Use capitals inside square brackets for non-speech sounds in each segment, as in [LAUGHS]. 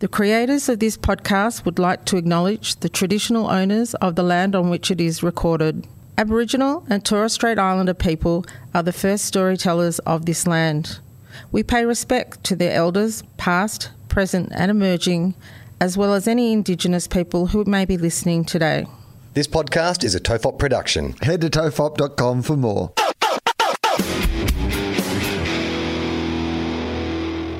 The creators of this podcast would like to acknowledge the traditional owners of the land on which it is recorded. Aboriginal and Torres Strait Islander people are the first storytellers of this land. We pay respect to their elders, past, present, and emerging, as well as any Indigenous people who may be listening today. This podcast is a Tofop production. Head to tofop.com for more.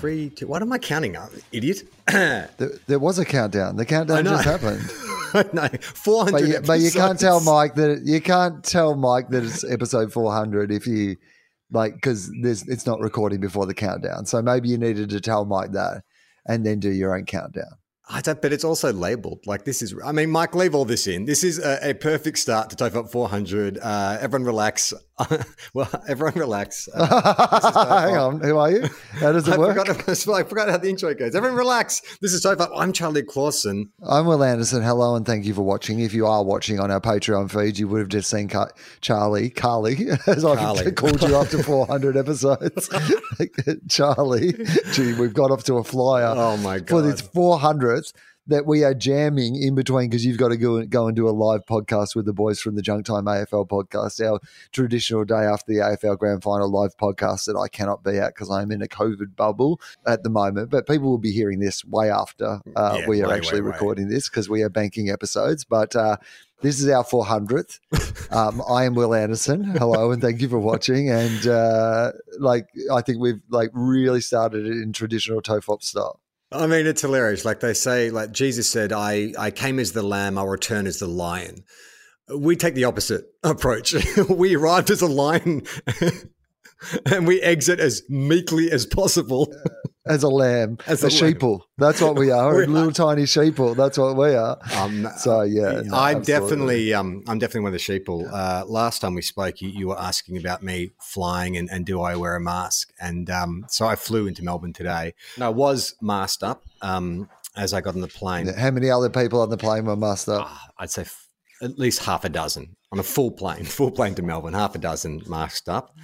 Three, two. What am I counting? Uh, idiot. [COUGHS] There, there was a countdown. The countdown just happened. [LAUGHS] no, 400. But you, but you can't tell. Mike that you can't tell Mike that it's episode 400 if you like because there's it's not recording before the countdown. So maybe you needed to tell Mike that and then do your own countdown. I don't, but it's also labeled like this is. I mean, Mike, leave all this in. This is a, a perfect start to Tofop 400. Uh, everyone relax. [LAUGHS] well, everyone relax. [LAUGHS] Uh, Hang on, who are you? How does it I work? forgot, [LAUGHS] I forgot how the intro goes. Everyone relax. This is Tofop. I'm Charlie Clausen. I'm Will Anderson. Hello, and thank you for watching. If you are watching on our Patreon feed, you would have just seen Ca- Charlie, Carly, as I've Carly. called you after 400 episodes. Charlie, gee, we've got off to a flyer. Oh my god! For this God. 400th that we are jamming in between because you've got to go, go and do a live podcast with the boys from the Junk Time AFL podcast, our traditional day after the AFL Grand Final live podcast that I cannot be at because I'm in a COVID bubble at the moment. But people will be hearing this way after uh, Yeah, we are way, actually way, way. recording this because we are banking episodes. But uh, this is our 400th. [LAUGHS] um, I am Will Anderson. Hello, and thank you for watching. And uh, like, I think we've like really started it in traditional Tofop style. I mean, it's hilarious. Like they say, like Jesus said, I, I came as the lamb, I'll return as the lion. We take the opposite [LAUGHS] approach. [LAUGHS] we arrived as a lion [LAUGHS] [LAUGHS] and we exit as meekly as possible. [LAUGHS] as a lamb, As a, a lamb. sheeple. That's what we are. [LAUGHS] We a little tiny sheeple. That's what we are. Um, So yeah, no, I'm absolutely. definitely, um, I'm definitely one of the sheeple. Uh, last time we spoke, you, you were asking about me flying and, and do I wear a mask? And um, so I flew into Melbourne today. And I was masked up um, as I got on the plane. Yeah, How many other people on the plane were masked up? Ah, I'd say f- at least half a dozen on a full plane, full plane to Melbourne, half a dozen masked up.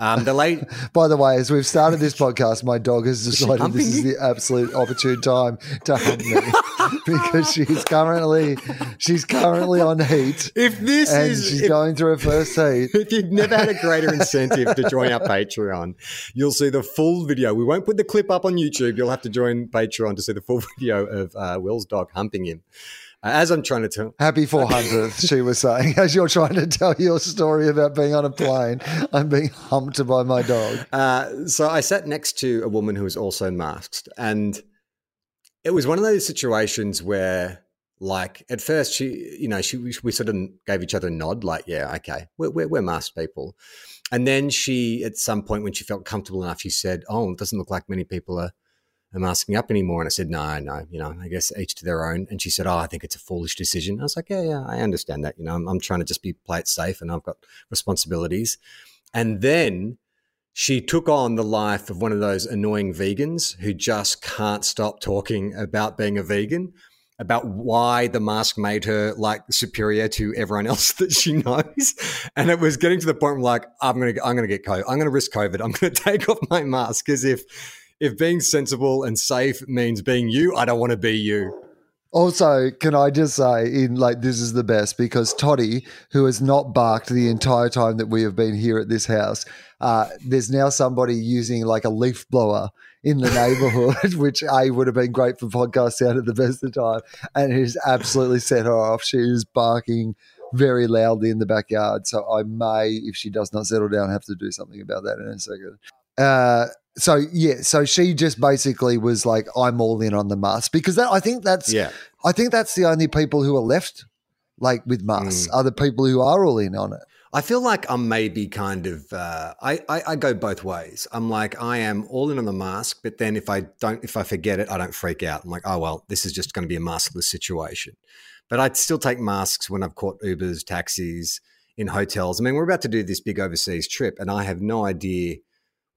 Um, the late, [LAUGHS] By the way, as we've started this podcast, my dog has decided this is the absolute opportune time to hump me [LAUGHS] because she's currently she's currently on heat if this and is, she's if, going through her first heat. [LAUGHS] if you've never had a greater incentive to join our Patreon, you'll see the full video. We won't put the clip up on YouTube. You'll have to join Patreon to see the full video of uh, Will's dog humping him. As I'm trying to tell, Happy [LAUGHS] 400th, she was saying, as you're trying to tell your story about being on a plane. I'm being humped by my dog. [LAUGHS] Uh, so I sat next to a woman who was also masked, and it was one of those situations where, like, at first she, you know, she we sort of gave each other a nod, like, yeah, okay, we're we're, we're masked people, and then she, at some point, when she felt comfortable enough, she said, "Oh, it doesn't look like many people are." Are masking up anymore. And I said, no, no, you know, I guess each to their own. And she said, oh, I think it's a foolish decision. I was like, yeah, yeah, I understand that. You know, I'm, I'm trying to just be play it safe and I've got responsibilities. And then she took on the life of one of those annoying vegans who just can't stop talking about being a vegan, about why the mask made her like superior to everyone else [LAUGHS] that she knows. And it was getting to the point where like, I'm to, I'm to get COVID. I'm to risk COVID. I'm to [LAUGHS] take off my mask as if, if being sensible and safe means being you, I don't want to be you. Also, can I just say, in like, this is the best because Toddy, who has not barked the entire time that we have been here at this house, uh, there's now somebody using like a leaf blower in the neighborhood, [LAUGHS] which A would have been great for podcast sound at the best of time, and it has absolutely set her off. She is barking very loudly in the backyard. So I may, if she does not settle down, have to do something about that in a second. Uh, so yeah, so she just basically was like, "I'm all in on the mask," because that I think that's Yeah. I think that's the only people who are left like with masks Mm. are the people who are all in on it. I feel like I'm maybe kind of uh, I, I I go both ways. I'm like I am all in on the mask, but then if I don't if I forget it, I don't freak out. I'm like, oh well, this is just going to be a maskless situation. But I still take masks when I've caught Ubers, taxis, in hotels. I mean, we're about to do this big overseas trip, and I have no idea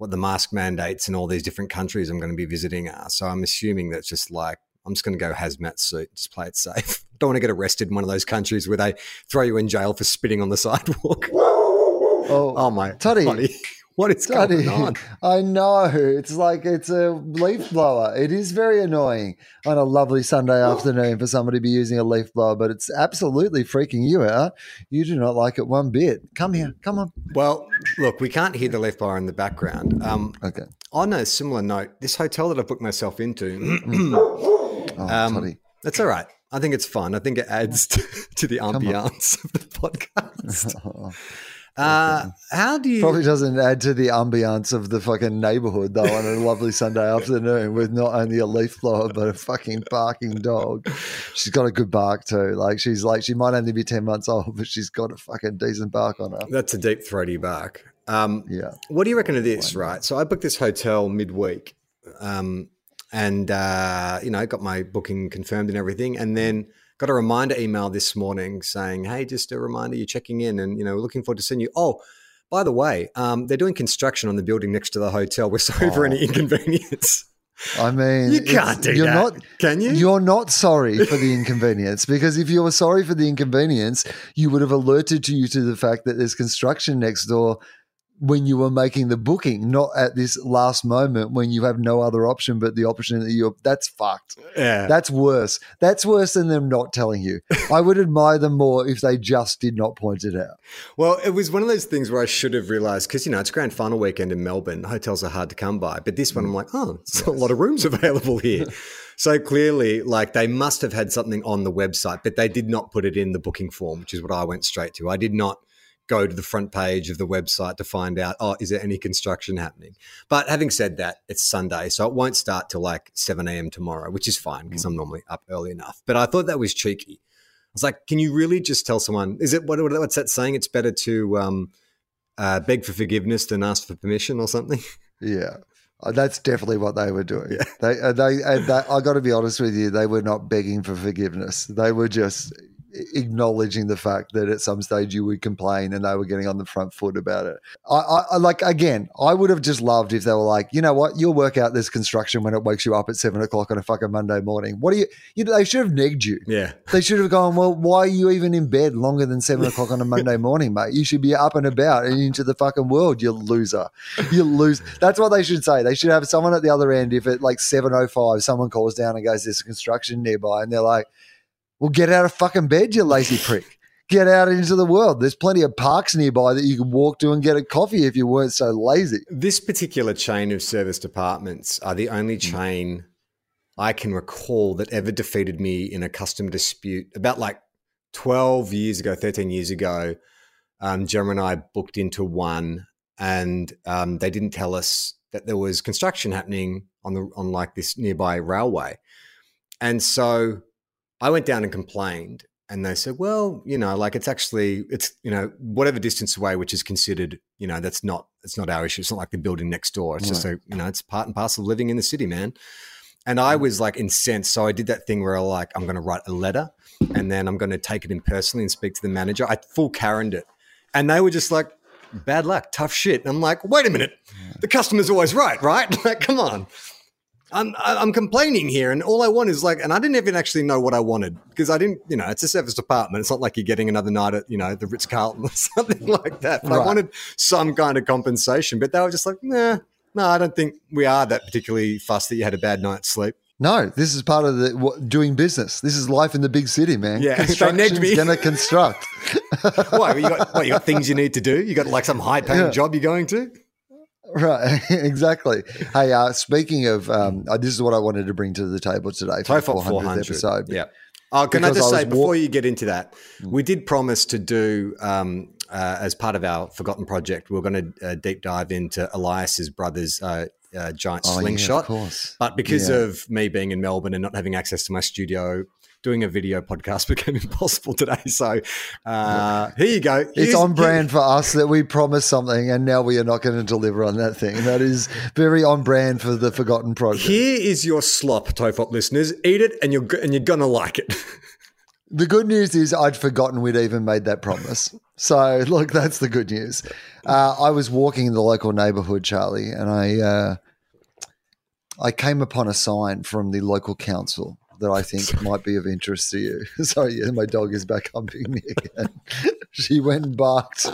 what the mask mandates in all these different countries I'm going to be visiting are. So I'm assuming that's just like I'm just going to go hazmat suit, just play it safe. [LAUGHS] Don't want to get arrested in one of those countries where they throw you in jail for spitting on the [LAUGHS] sidewalk. Oh, Oh my, Toddy. Toddy, what is Daddy, going on? [LAUGHS] I know. It's like it's a leaf blower. It is very annoying on a lovely Sunday afternoon for somebody to be using a leaf blower, but it's absolutely freaking you out. You do not like it one bit. Come here. Come on. Well, look, we can't hear the leaf blower in the background. Um, Okay. on a similar note, this hotel that I booked myself into. [CLEARS THROAT] oh, um, that's all right. I think it's fun. I think it adds to, [LAUGHS] to the ambiance of the podcast. [LAUGHS] Uh, how do you? Probably doesn't add to the ambiance of the fucking neighborhood though on a lovely Sunday [LAUGHS] afternoon with not only a leaf blower but a fucking barking dog. She's got a good bark too. Like she's like she might only be ten months old, but she's got a fucking decent bark on her. That's a deep throaty bark. Um, Yeah. what do you reckon of this? Right. So I booked this hotel midweek, um, and uh, you know got my booking confirmed and everything, and then got a reminder email this morning saying, "Hey, just a reminder, you're checking in, and you know, looking forward to seeing you." Oh. By the way, um, they're doing construction on the building next to the hotel. We're sorry for Oh. any inconvenience. I mean, You can't do you're that, Not, can you? You're not sorry for the inconvenience because if you were sorry for the inconvenience, you would have alerted to you to the fact that there's construction next door when you were making the booking, not at this last moment when you have no other option but the option that you're. That's fucked. yeah. That's worse. That's worse than them not telling you. I would admire them more if they just did not point it out. Well, it was one of those things where I should have realized because you know it's grand final weekend in Melbourne. Hotels are hard to come by, but this one I'm like, oh, there's a lot of rooms [LAUGHS] available here. so clearly, like they must have had something on the website, but they did not put it in the booking form, which is what I went straight to. I did not go to the front page of the website to find out, oh, is there any construction happening? But having said that, it's Sunday, so it won't start till like 7 a.m. tomorrow, which is fine because I'm normally up early enough. But I thought that was cheeky. I was like, can you really just tell someone? Is it what, what- what's that saying? It's better to um, uh, beg for forgiveness than ask for permission or something. [LAUGHS] Yeah. Uh, That's definitely what they were doing. Yeah. They, uh, they, and they, I got to be honest with you, they were not begging for forgiveness. They were just acknowledging the fact that at some stage you would complain and they were getting on the front foot about it. I, I, I like, again, I would have just loved if they were like, you know what, you'll work out this construction when it wakes you up at seven o'clock on a fucking Monday morning. What do you, you know, they should have negged you. Yeah, [LAUGHS] They should have gone, well, why are you even in bed longer than seven o'clock on a Monday morning, mate? You should be up and about and into the fucking world, you loser. You lose. That's what they should say. They should have someone at the other end. If at like 7.05, someone calls down and goes, there's construction nearby. And they're like, well, get out of fucking bed, you lazy prick. Get out into the world. There's plenty of parks nearby that you can walk to and get a coffee if you weren't so lazy. this particular chain of serviced apartments are the only chain I can recall that ever defeated me in a custom dispute. About like twelve years ago, thirteen years ago, um, Jeremy and I booked into one, and um, they didn't tell us that there was construction happening on the on like this nearby railway, and so I went down and complained, and they said, "Well, you know, like it's actually it's you know whatever distance away, which is considered, you know, that's not it's not our issue. It's not like the building next door. It's just a you know, it's part and parcel of living in the city, man." And I mm. was like incensed, so I did that thing where I like I'm going to write a letter, and then I'm going to take it in personally and speak to the manager. I full Karened it, and they were just like, "Bad luck, tough shit." And I'm like, "Wait a minute, the customer's always right, right? [LAUGHS] Like, come on." I'm I'm complaining here, and all I want is like, and I didn't even actually know what I wanted because I didn't, you know, it's a serviced apartment. It's not like you're getting another night at, you know, the Ritz Carlton or [LAUGHS] something like that. But I wanted some kind of compensation. But they were just like, nah, no, I don't think we are that particularly fussed that you had a bad night's sleep. No, this is part of the what, doing business. This is life in the big city, man. Yeah, they negged me. Going to construct. [LAUGHS] Why? You got what? You got things you need to do. You got like some high paying Yeah. job you're going to. Right, [LAUGHS] exactly. Hey, uh, speaking of, um, uh, this is what I wanted to bring to the table today 400th 400. episode. Yeah. Oh, can I just I say before you get into that, we did promise to do um, uh, as part of our Forgotten project. We are going to uh, deep dive into Elias's brother's uh, uh, giant Oh, slingshot. of course. But because Yeah. of me being in Melbourne and not having access to my studio, doing a video podcast [LAUGHS] became impossible today. So uh, here you go. It's on brand for us that we promised something and now we are not going to deliver on that thing. That is very on brand for the Forgotten Project. Here is your slop, Tofop listeners. Eat it, and you're and you're gonna like it. [LAUGHS] The good news is I'd forgotten we'd even made that promise. So, look, that's the good news. Uh, I was walking in the local neighborhood, Charlie, and I uh, I came upon a sign from the local council that I [LAUGHS] think might be of interest to you. [LAUGHS] Sorry, yeah, my dog is back humping me again. [LAUGHS] she went and barked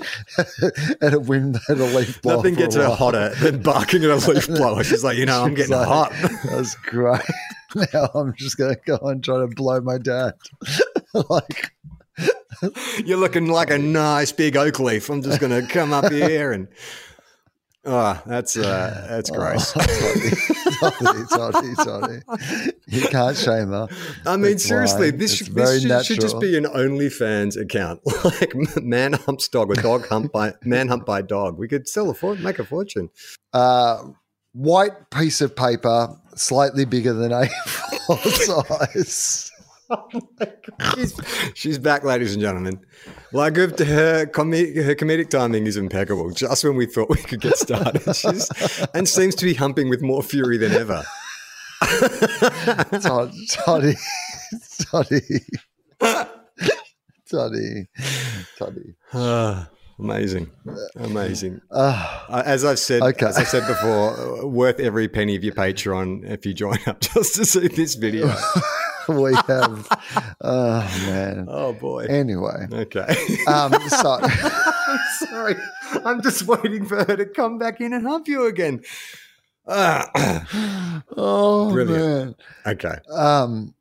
at a wind at a leaf blower. Nothing gets her while. hotter than barking at a leaf blower. She's like, you know, I'm getting like, hot. That's great. Now I'm just going to go and try to blow my dad. like, You're looking like a nice big oak leaf. I'm just gonna come up here and. Oh, that's uh, that's gross. Toddy, toddy, toddy. You can't shame her. I mean, It's seriously, this, should, this should, should just be an OnlyFans account, [LAUGHS] like man humps dog or dog hump by man hump by dog. We could sell a fort, make a fortune. Uh, white piece of paper, slightly bigger than A4 [LAUGHS] size. She's, she's back, ladies and gentlemen. Like her, her, com- her comedic timing is impeccable. Just when we thought we could get started, [LAUGHS] she's and seems to be humping with more fury than ever. Tod- Toddy, toddy, toddy, toddy. Ah, [SIGHS] amazing, amazing. Uh, Uh, as I've said, Okay. as I've said before, uh, worth every penny of your Patreon if you join up [LAUGHS] just to see this video. [LAUGHS] we have, oh man. Oh boy. Anyway, Okay. um, so [LAUGHS] I'm sorry. I'm just waiting for her to come back in and hump you again. Ah, [SIGHS] oh Brilliant. man. okay. Um,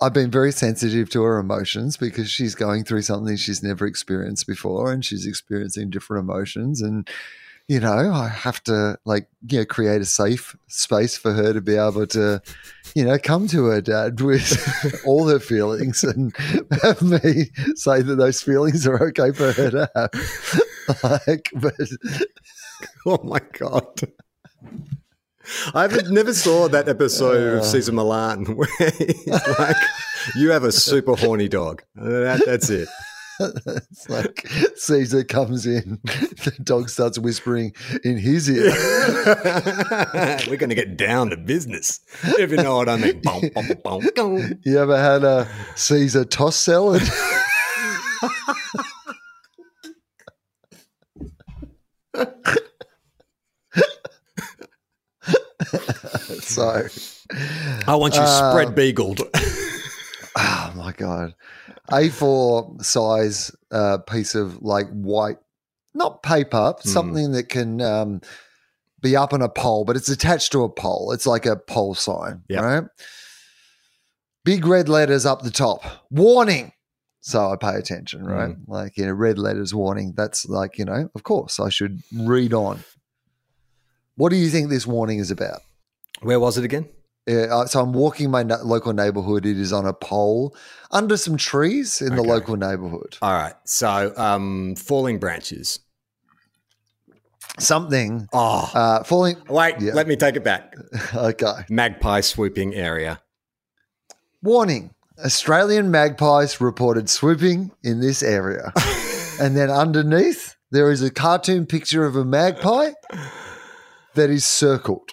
I've been very sensitive to her emotions because she's going through something she's never experienced before, and she's experiencing different emotions. And you know, I have to like you know create a safe space for her to be able to, you know, come to her dad with [LAUGHS] all her feelings and have me say that those feelings are okay for her to have. [LAUGHS] like, but Oh my god. I haven't- never saw that episode Uh. of Cesar Millan [LAUGHS] where he's like, "You have a super horny dog." That, that's it. It's like Cesar comes in, the dog starts whispering in his ear. [LAUGHS] We're going to get down to business, if you know what I mean. Bum, bum, bum. You ever had a Caesar toss salad? [LAUGHS] so, I want you um, spread beagled. oh my god, A4 size uh, piece of like white, not paper, something that can um, be up on a pole, but it's attached to a pole. It's like a pole sign, Yep. right? Big red letters up the top. Warning. So I pay attention, right? Like, you know, red letters warning. That's like, you know, of course I should read on. What do you think this warning is about? Where was it again? Uh, so I'm walking my local neighborhood. It is on a pole under some trees in the Okay. local neighborhood. All right. So, um, falling branches. Something Oh, uh, falling. wait. yeah. Let me take it back. [LAUGHS] Okay. Magpie swooping area. Warning Australian magpies reported swooping in this area. [LAUGHS] and then underneath, there is a cartoon picture of a magpie that is circled.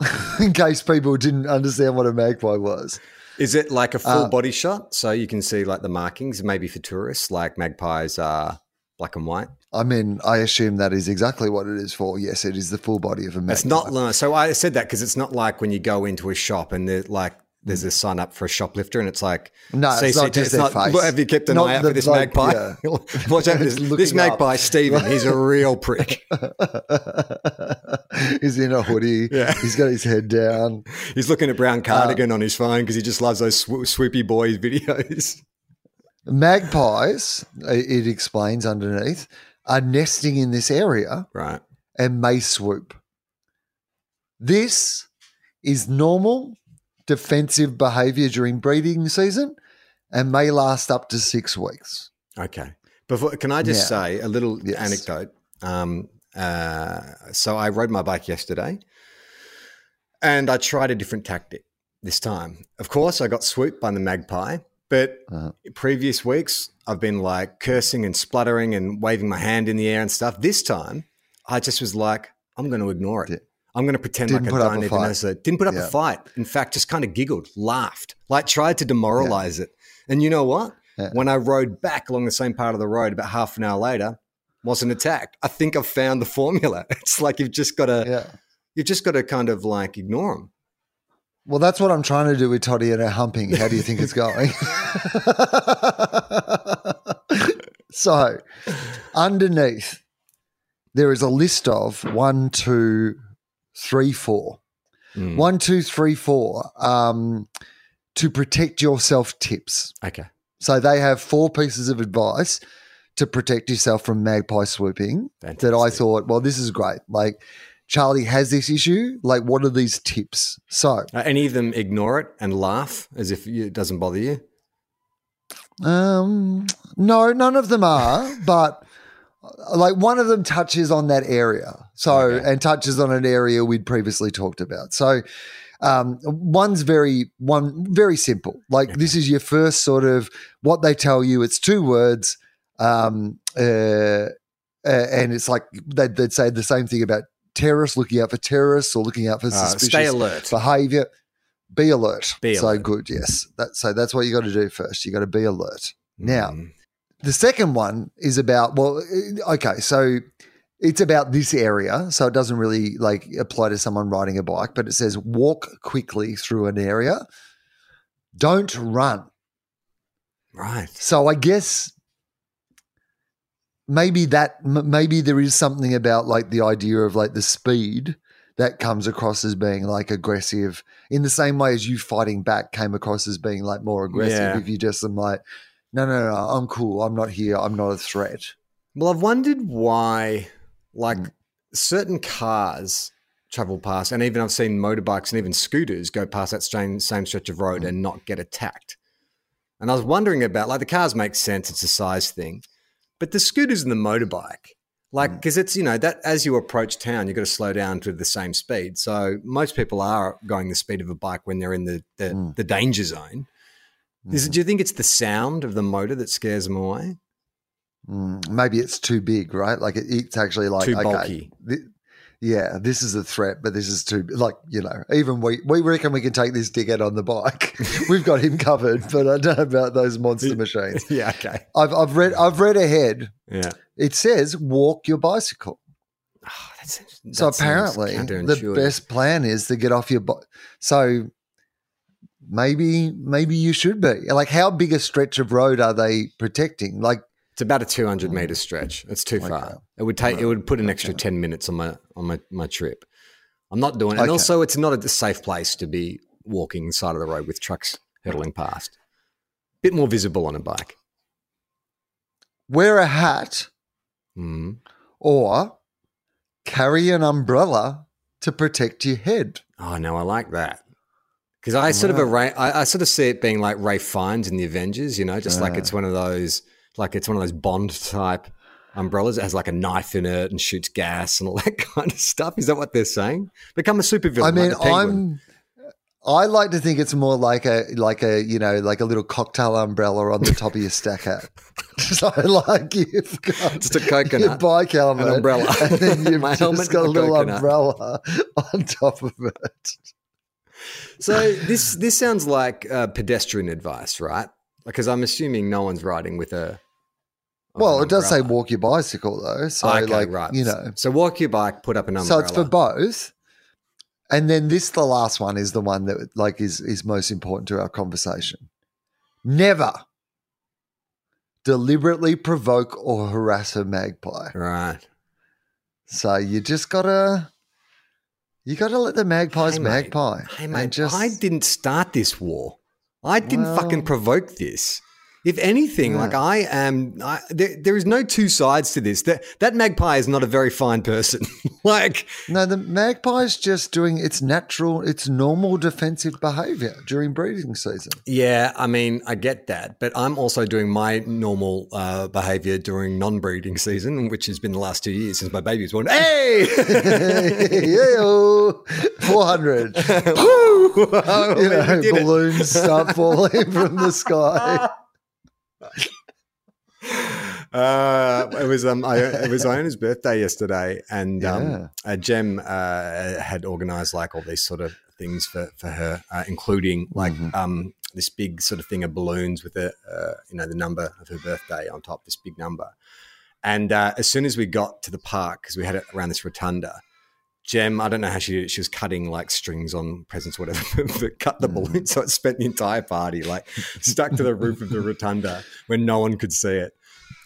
[LAUGHS] in case people didn't understand what a magpie was. Is it like a full Uh, body shot? So you can see like the markings, maybe for tourists, like magpies are black and white. I mean, I assume that is exactly what it is for. Yes, it is the full body of a magpie. It's not so I said that because it's not like when you go into a shop and they're like there's a sign up for a shoplifter and it's like No, it's not just their face. Have you kept an Not eye out for this like, magpie? yeah. [LAUGHS] Watch out this, [LAUGHS] this magpie, up. Stephen. He's a real prick. [LAUGHS] he's in a hoodie. Yeah. He's got his head down. He's looking at Uh, Brown Cardigan on his phone because he just loves those sw- swoopy boys videos. Magpies, it explains underneath, are nesting in this area Right. and may swoop. This is normal defensive behavior during breeding season and may last up to six weeks. Okay. Before, can I just say a little Yes. anecdote? Um, uh, so I rode my bike yesterday, and I tried a different tactic. this time. Of course, I got swooped by the magpie, but Uh-huh. previous weeks I've been like cursing and spluttering and waving my hand in the air and stuff. This time, I just was like, I'm going to ignore it. Yeah. I'm going to pretend Didn't like I don't a even notice it. Didn't put up Yeah. a fight. In fact, just kind of giggled, laughed, like tried to demoralize it. And you know what? Yeah. When I rode back along the same part of the road about half an hour later, wasn't attacked. I think I've found the formula. [LAUGHS] It's like you've just got to, Yeah. you've just got to kind of like ignore them. Well, that's what I'm trying to do with Toddy and her humping. How do you think it's going? [LAUGHS] so, underneath, there is a list of one, two, three, four. Mm. One, two, three, four. Um, to protect yourself tips. Okay. So they have four pieces of advice to protect yourself from magpie swooping that I thought, well, this is great. Like Charlie has this issue. Like, what are these tips? So, Uh, any of them ignore it and laugh as if it doesn't bother you? um, no, none of them are, but like one of them touches on that area. So, Okay. and touches on an area we'd previously talked about. So, um, one's very one very simple. Like this is your first sort of what they tell you. It's two words, um, uh, uh, and it's like they'd, they'd say the same thing about terrorists, looking out for terrorists or looking out for Uh, suspicious stay alert. behavior. Be alert. Be so good. Yes. That, so that's what you got to do first. You got to be alert. Now, Mm. The second one is about well, uh, okay, so it's about this area, so it doesn't really like apply to someone riding a bike, but it says walk quickly through an area. Don't run. right. So I guess maybe that m- maybe there is something about like the idea of like the speed that comes across as being like aggressive in the same way as you fighting back came across as being like more aggressive Yeah. if you just am like no no no I'm cool I'm not here I'm not a threat Well, I've wondered why, like, Mm. certain cars travel past, and even I've seen motorbikes and even scooters go past that same, same stretch of road Mm. and not get attacked. And I was wondering about, like, the cars make sense, it's a size thing, but the scooters and the motorbike, like, Mm. because it's, you know, that as you approach town, you've got to slow down to the same speed. So most people are going the speed of a bike when they're in the, the, Mm. the danger zone. Is it, do you think it's the sound of the motor that scares them away? Mm, maybe it's too big right like it, it's actually like Too okay, bulky. thi- yeah this is a threat but this is too like you know even we we reckon we can take this dickhead on the bike [LAUGHS] we've got him covered but I don't know about those monster [LAUGHS] machines yeah, okay. I've, I've read I've read ahead Yeah. it says walk your bicycle. Oh, that's, So that sounds apparently, the best plan is to get off your bike. So maybe maybe you should be like, how big a stretch of road are they protecting? Like, It's about a 200 meter stretch. It's too far. It would take. It would put an extra 10 minutes on my on my, my trip. I'm not doing it. And Okay. also, it's not a safe place to be walking the side of the road with trucks hurtling past. Bit more visible on a bike. wear a hat Mm. or carry an umbrella to protect your head. Oh no, I like that. Because I sort of arra- I, I sort of see it being like Ralph Fiennes in the Avengers. You know, just like Ah. it's one of those like it's one of those Bond type umbrellas. It has like a knife in it and shoots gas and all that [LAUGHS] kind of stuff. Is that what they're saying? Become a supervillain. I mean, like. I'm. I like to think it's more like a like a you know like a little cocktail umbrella on the top of your stack hat. [LAUGHS] so like you've got Just a your coconut, bike helmet, an umbrella. and then [LAUGHS] you've just got a a little coconut. umbrella on top of it. So this this sounds like uh, pedestrian advice, right? Because I'm assuming no one's riding with a. Well, it does say walk your bicycle though, so okay, like right. you know, So walk your bike, put up an umbrella. so it's for both. And then this, the last one, is the one that like is is most important to our conversation. Never deliberately provoke or harass a magpie. right. So you just gotta you gotta let the magpies Hey, mate. magpie. Hey mate, just I didn't start this war. I didn't Well- fucking provoke this. If anything, Yeah. like I am, I, there, there is no two sides to this. That that magpie is not a very fine person. [LAUGHS] like, No, the magpie is just doing its natural, its normal defensive behavior during breeding season. yeah, I mean, I get that, but I'm also doing my normal uh, behavior during non-breeding season, which has been the last two years since my baby was born. [LAUGHS] Hey, yeah, 400. [LAUGHS] You know, balloons start falling from the sky. Uh, it was um, I, it was Iona's birthday yesterday, and um, uh, Jem uh, had organised like all these sort of things for for her, uh, including like Mhm. um, this big sort of thing of balloons with the uh, you know the number of her birthday on top, this big number. And uh, as soon as we got to the park, because we had it around this rotunda, Jem, I don't know how she did it. She was cutting like strings on presents, or whatever, [LAUGHS] but cut the balloon. So it spent the entire party like stuck to the roof of the rotunda when no one could see it.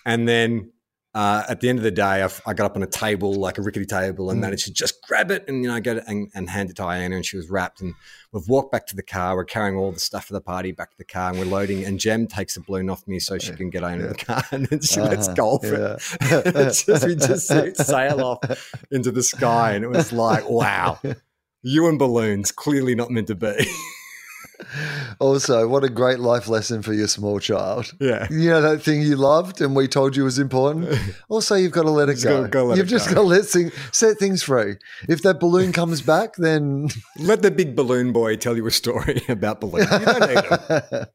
And then uh, at the end of the day, I got up on a table, like a rickety table, and managed to just grab it and you know get it and, and hand it to Iona, and she was wrapped. And we've walked back to the car. We're carrying all the stuff for the party back to the car, and we're loading. And Jem takes the balloon off me so she can get Iona in the car, and then she lets Uh-huh, go of yeah. [LAUGHS] it. just, we just sail off into the sky, and it was like, wow, [LAUGHS] you and balloons clearly not meant to be. [LAUGHS] Also, what a great life lesson for your small child. yeah. You know that thing you loved and we told you was important? [LAUGHS] Also, you've got to let it Just go. let you've it just go. got to let thing, set things free. If that balloon comes back, then [LAUGHS] Let the big balloon boy tell you a story [LAUGHS] about balloons. You don't need.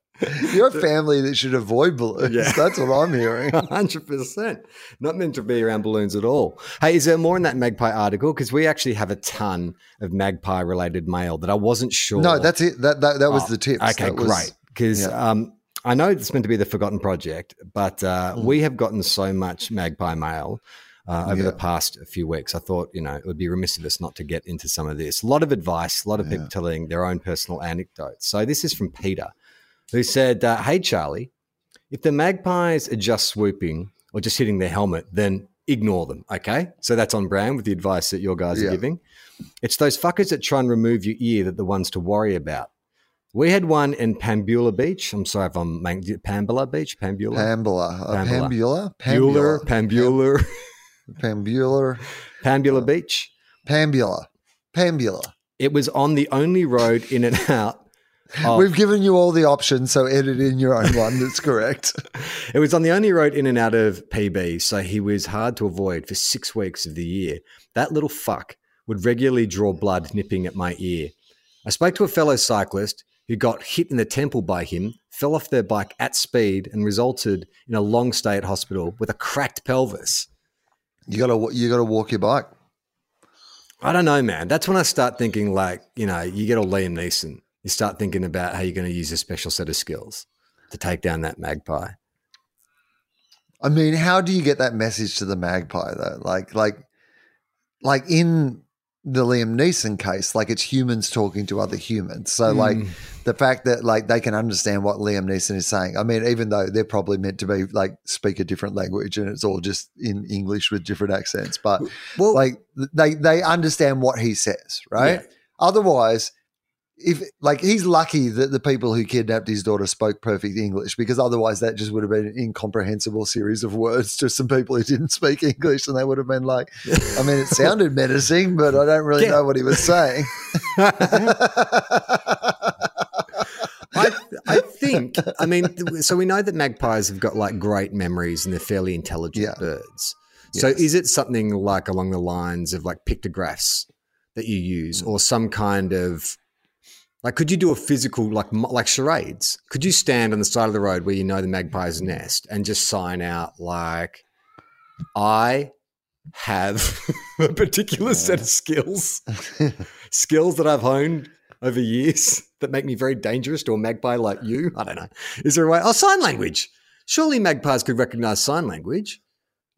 You're a family that should avoid balloons. Yeah. [LAUGHS] That's what I'm hearing. [LAUGHS] Hundred percent. Not meant to be around balloons at all. Hey, is there more in that magpie article? Because we actually have a ton of magpie related mail that I wasn't sure. No, that's it. That that, that was Oh, the tip. Okay, That great. Because yeah. um, I know it's meant to be the forgotten project, but uh, Mm. we have gotten so much magpie mail. Uh, over Yeah. the past few weeks, I thought you know it would be remiss of us not to get into some of this. A lot of advice, a lot of people telling their own personal anecdotes. So this is from Peter, who said, uh, "Hey Charlie, if the magpies are just swooping or just hitting their helmet, then ignore them. Okay, so that's on brand with the advice that your guys Yeah. are giving. It's those fuckers that try and remove your ear that the ones to worry about. We had one in Pambula Beach. I'm sorry if I'm Pambula Beach, Pambula, Pambula. A Pambula. Pambula? Pambula. Pambula, Pambula. Pambula Beach. Pambula. Pambula. It was on the only road in and [LAUGHS] out. Of- We've given you all the options, so edit in your own one that's correct. [LAUGHS] It was on the only road in and out of PB, so he was hard to avoid for six weeks of the year. That little fuck would regularly draw blood nipping at my ear. I spoke to a fellow cyclist who got hit in the temple by him, fell off their bike at speed, and resulted in a long stay at hospital with a cracked pelvis. You gotta you gotta walk your bike. I don't know, man. That's when I start thinking, like, you know, you get all Liam Neeson. You start thinking about how you're going to use a special set of skills to take down that magpie. I mean, how do you get that message to the magpie though? Like, like, like in the Liam Neeson case, like it's humans talking to other humans. So, like, Mm. the fact that like they can understand what Liam Neeson is saying. I mean, even though they're probably meant to be like speak a different language and it's all just in English with different accents, but Well, like they they understand what he says, right? Yeah. Otherwise, if like he's lucky that the people who kidnapped his daughter spoke perfect English, because otherwise that just would have been an incomprehensible series of words to some people who didn't speak English, and they would have been like, I mean, it sounded menacing, but I don't really Yeah. know what he was saying. [LAUGHS] I, I think, I mean, so we know that magpies have got like great memories and they're fairly intelligent Yeah. birds. So Yes. is it something like along the lines of like pictographs that you use mm. or some kind of like could you do a physical like like charades? Could you stand on the side of the road where you know the magpie's nest and just sign out like I have [LAUGHS] a particular set of skills [LAUGHS] skills that I've honed over years that make me very dangerous to a magpie like you? I don't know. Is there a way? Oh, sign language. Surely magpies could recognize sign language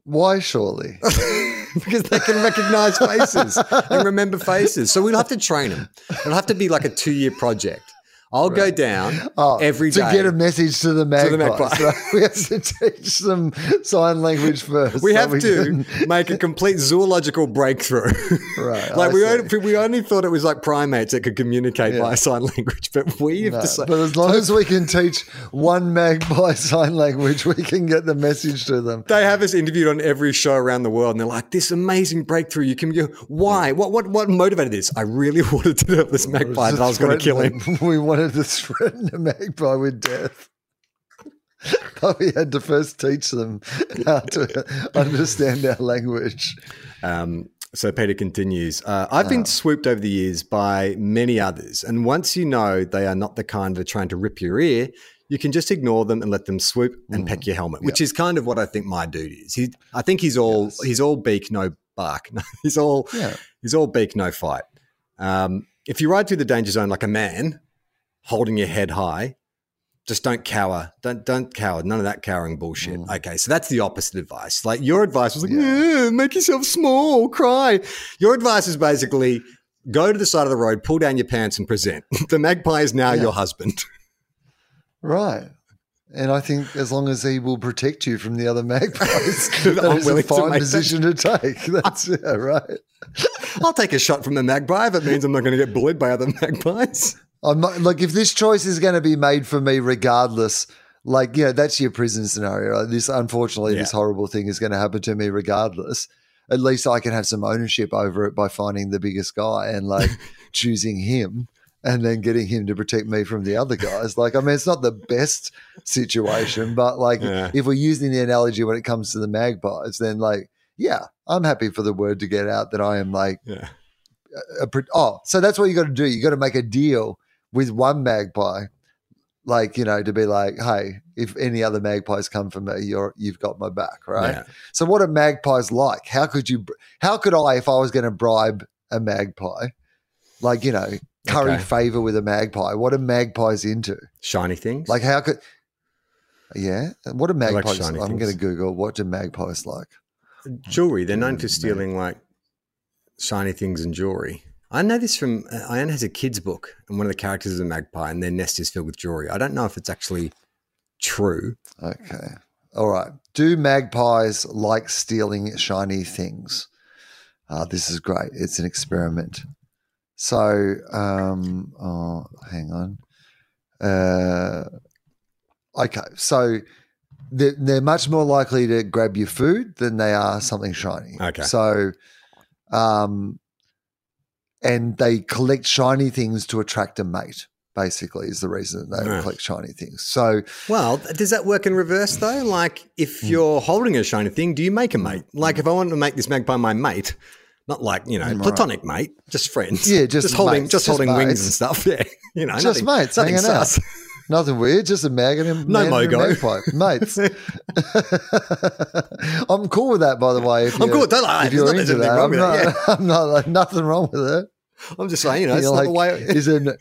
Why, surely? [LAUGHS] [LAUGHS] because they can recognize faces and remember faces. So we'll have to train them. It'll have to be like a two year project. I'll go down Oh, every to day. get a message to the magpies. magpie. So [LAUGHS] we have to teach them sign language first. we have to can- make a [LAUGHS] complete zoological breakthrough. Right, [LAUGHS] like I we see. only, we only thought it was like primates that could communicate Yeah. by sign language, but we have No, to say. but as long as we can teach one magpie sign language, we can get the message to them. they have us interviewed on every show around the world, and they're like, "This amazing breakthrough! You can go. Why? What? What? What motivated this? I really wanted to know this magpie that I was going to kill him. We wanted to threaten the [LAUGHS] magpie with death. But we had to first teach them how to understand our language. Um, so Peter continues. Uh, I've been swooped over the years by many others, and once you know they are not the kind that are trying to rip your ear, you can just ignore them and let them swoop and peck your helmet, which is kind of what I think my dude is. He, I think he's all Yes. he's all beak, no bark. [LAUGHS] he's all Yeah. he's all beak, no fight. Um, if you ride through the danger zone like a man, holding your head high, just don't cower. Don't don't cower. None of that cowering bullshit. Mm. Okay, so that's the opposite advice. Like your advice was like, "Yeah, make yourself small, cry. Your advice is basically go to the side of the road, pull down your pants, and present. [LAUGHS] the magpie is now your husband. [LAUGHS] Right. And I think as long as he will protect you from the other magpies, [LAUGHS] that is a willing to fine that- position to take. That's yeah, right. I'll take a shot from the magpie if it means I'm not going to get bullied by other magpies. I'm not, like, if this choice is going to be made for me, regardless, like, you know, that's your prison scenario. Like, This, unfortunately, this horrible thing is going to happen to me, regardless. At least I can have some ownership over it by finding the biggest guy and like [LAUGHS] choosing him and then getting him to protect me from the other guys. Like, I mean, it's not the best situation, but like, Yeah. if we're using the analogy when it comes to the magpies, then like, yeah, I'm happy for the word to get out that I am like Yeah. a, pre- oh, so that's what you got to do. You got to make a deal with one magpie, like you know, to be like, hey, if any other magpies come for me, you're you've got my back, right? Yeah. So what are magpies like? How could you? How could I, if I was going to bribe a magpie, like you know, curry Okay. favor with a magpie? What are magpies into? Shiny things. Like how could? Yeah, what are like magpies? shiny I'm going to Google what do magpies like. jewelry. They're known for Mm, stealing like shiny things and jewelry. I know this from uh, Ian has a kid's book, and one of the characters is a magpie, and their nest is filled with jewelry. I don't know if it's actually true. Okay. All right. Do magpies like stealing shiny things? Uh, this is great. It's an experiment. So, um, oh, hang on. Uh, okay. So, they're, they're much more likely to grab your food than they are something shiny. Okay. So, um, and they collect shiny things to attract a mate. Basically, is the reason that they Yeah. collect shiny things. So, Well, does that work in reverse though? Like, if Hmm. you're holding a shiny thing, do you make a mate? Like, if I want to make this magpie my mate, not like you know, platonic mate, just friends. Yeah, just [LAUGHS] just holding, mates, just just holding wings and stuff. [LAUGHS] Yeah, you know, Just nothing, mates nothing hanging [LAUGHS] out. Nothing weird, just a mag and a No and mogo. magpie. mates. [LAUGHS] I'm cool with that, by the way. I'm cool with that, like, If you're into that, I'm not. that, [LAUGHS] I'm not like nothing wrong with it. I'm just saying, you know, it's You're not like, the way. is it?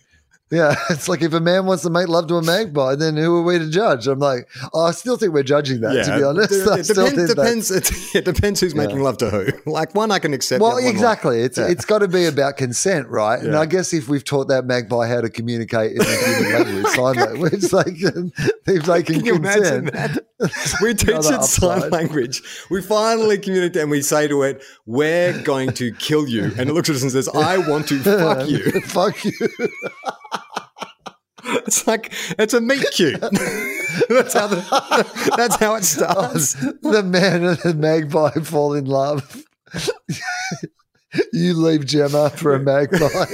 Yeah, [LAUGHS] it's like if a man wants to make love to a magpie, then who are we to judge? I'm like, oh, I still think we're judging that. to be honest, [LAUGHS] it, depends. depends it, [LAUGHS] it depends who's making love to who. Like one, I can accept. Well, one, like- exactly. It's it's got to be about consent, right? And I guess if we've taught that magpie how to communicate in human language, sign language, can, if they can, Can you imagine consent. that? We teach it sign language. We finally communicate and we say to it, "We're going to kill you," and it looks at us and says, "I want to fuck you." Fuck you. [LAUGHS] It's like it's a meet cute. [LAUGHS] that's how the, that's how it starts. [LAUGHS] Oh, the man and the magpie fall in love. you leave Gemma for a magpie.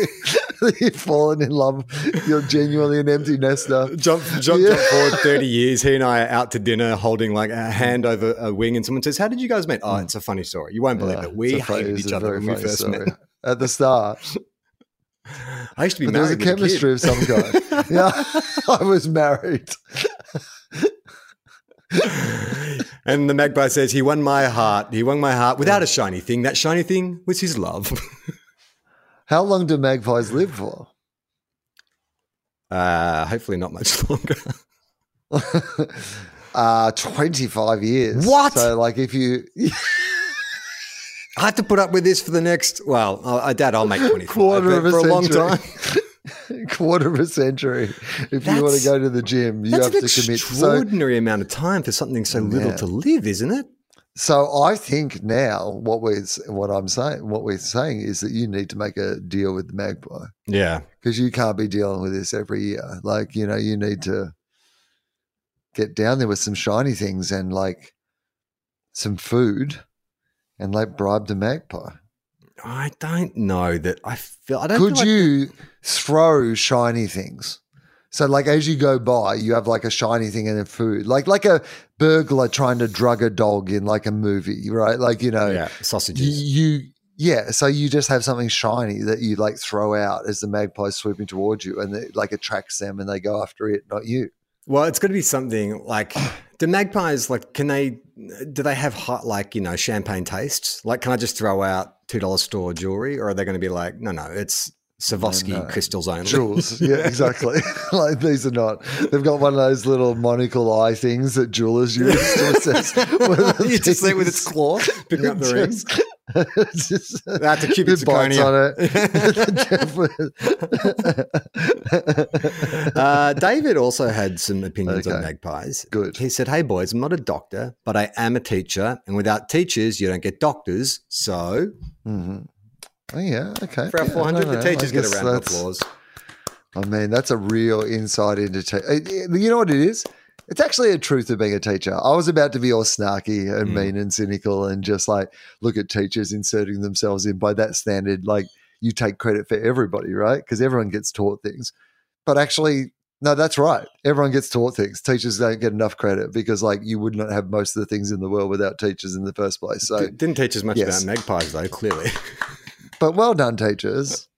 You've fallen in love. You're genuinely an empty nester. Jump, jump, Yeah. jump forward thirty years. He and I are out to dinner, holding like a hand over a wing, and someone says, "How did you guys meet?" Oh, mm. it's a funny story. You won't believe Yeah, it. We hated each other when we first story. met. At the start, I used to be but there was a with a chemistry of some kind. [LAUGHS] yeah, [LAUGHS] I was married. And the magpie says, He won my heart. He won my heart without a shiny thing. That shiny thing was his love. [LAUGHS] How long do magpies live for? Uh, hopefully, not much longer. Uh, 25 years. What? So, like, if you. I have to put up with this for the next, well, I I doubt I'll make [LAUGHS] 25, Quarter of a for a long time. [LAUGHS] quarter of a century. If you want to go to the gym, you That's have an to commit. So, extraordinary amount of time for something so little Yeah. to live, isn't it? so I think now what we're what I'm saying, what we're saying is that you need to make a deal with the magpie Yeah. because you can't be dealing with this every year. Like you know, you need to get down there with some shiny things and like some food, and like bribe the magpie. I don't know that I feel. I don't. Could like- you throw shiny things? So, like as you go by, you have like a shiny thing in a food, like like a burglar trying to drug a dog in like a movie, right? Like you know, yeah, sausages. you yeah. So you just have something shiny that you like throw out as the magpie's swooping towards you, and it like attracts them, and they go after it, not you. Well, it's got to be something like the magpies like can they do they have hot like you know champagne tastes? Like, can I just throw out two dollar store jewelry, or are they going to be like no, no, it's Swarovski No, no. crystals only? Jewels, yeah, exactly. [LAUGHS] [LAUGHS] like these are not. They've got one of those little monocle eye things that jewelers use to assess. [LAUGHS] you just see with its claw picking up the rings. Just- it's just- That's a cubic it zirconia. on it. [LAUGHS] uh, David also had some opinions on magpies. Good. He said, Hey, boys, I'm not a doctor, but I am a teacher. And without teachers, you don't get doctors. So Mhm. Oh, yeah, okay. for our Yeah, 400, the teachers get a round of applause. I mean, that's a real insight into. Te- uh, you know what it is? It's actually a truth of being a teacher. I was about to be all snarky and Mm. mean and cynical and just like look at teachers inserting themselves in. By that standard, like you take credit for everybody, right? Because everyone gets taught things. But actually, no, that's right. Everyone gets taught things. Teachers don't get enough credit because, like, you would not have most of the things in the world without teachers in the first place. So, D- Didn't teach us much yes. about magpies, though, clearly. [LAUGHS] but well done, teachers.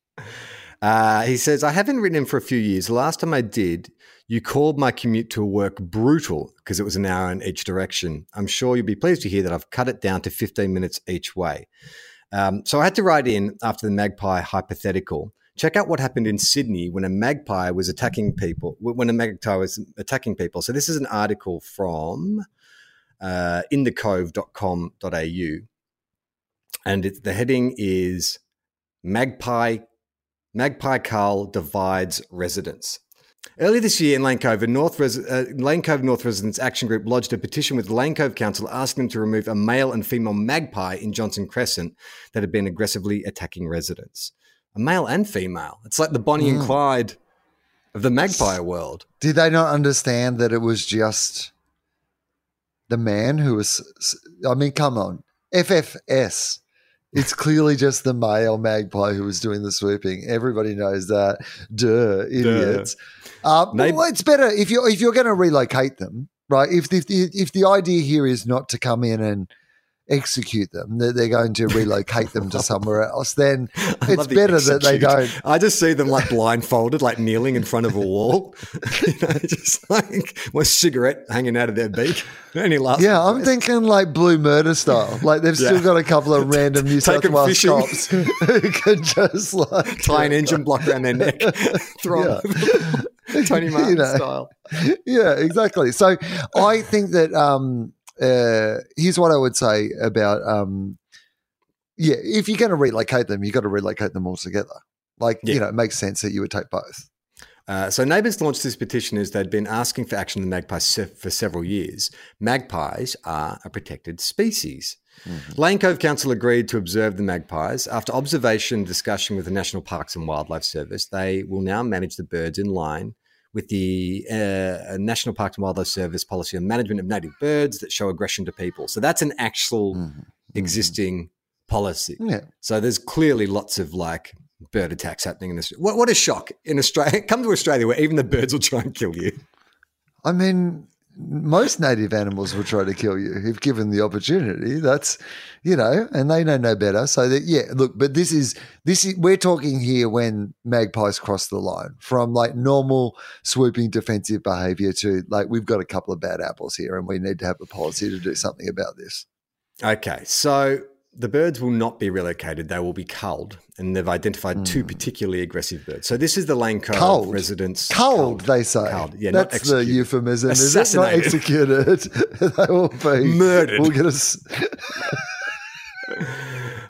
Uh, he says, I haven't written him for a few years. The last time I did, you called my commute to work brutal because it was an hour in each direction. I'm sure you'll be pleased to hear that I've cut it down to 15 minutes each way. Um, so I had to write in after the magpie hypothetical. Check out what happened in Sydney when a magpie was attacking people. When a magpie was attacking people. So this is an article from uh, inthecove.com.au, and it, the heading is "Magpie Magpie cull divides residents. Earlier this year in Lane Cove, a North Res- uh, Lane Cove North Residents Action Group lodged a petition with Lane Cove Council asking them to remove a male and female magpie in Johnson Crescent that had been aggressively attacking residents. A male and female. It's like the Bonnie and Mm. Clyde of the magpie world. Did they not understand that it was just the man who was? I mean, come on, FFS. It's clearly just the male magpie who was doing the swooping. Everybody knows that. Duh, idiots. Uh, but Maybe- well, it's better if you're if you're going to relocate them, right? If the, if the idea here is not to come in and execute them, that they're going to relocate them to somewhere else, then [LAUGHS] it's the better that they don't. I just see them like blindfolded, like kneeling in front of a wall, [LAUGHS] you know, [LAUGHS] just like with a cigarette hanging out of their beak. Any last? Yeah, I'm thinking like Blue Murder style. Like they've still got a couple of random New Take South Wales cops who could just like tie an engine block around their neck, throw Yeah. them Tony Martin You know. style. yeah, exactly. So I think that um, uh, here's what I would say about um, yeah, if you're going to relocate them, you've got to relocate them all together. Like Yeah. you know, it makes sense that you would take both. Uh, so neighbours launched this petition as they'd been asking for action on the magpie se- for several years. Magpies are a protected species. Lane Cove Council agreed to observe the magpies. After observation and discussion with the National Parks and Wildlife Service, they will now manage the birds in line with the uh, National Parks and Wildlife Service policy on management of native birds that show aggression to people. So that's an actual Mhm. existing policy. Yeah, So there's clearly lots of like bird attacks happening in this. What, what a shock in Australia! [LAUGHS] Come to Australia where even the birds will try and kill you. I mean, most native animals will try to kill you if given the opportunity. That's you know, and they know no better. So that yeah, look, but this is this is we're talking here when magpies cross the line from like normal swooping defensive behavior to like we've got a couple of bad apples here, and we need to have a policy to do something about this. Okay, so the birds will not be relocated; they will be culled, and they've identified two hmm. particularly aggressive birds. So this is the Lane Cove Culled? residents. Cold, they say. Culled. Yeah, that's the euphemism. Is it not Assassinated. executed? [LAUGHS] they will be Murdered. We'll get us.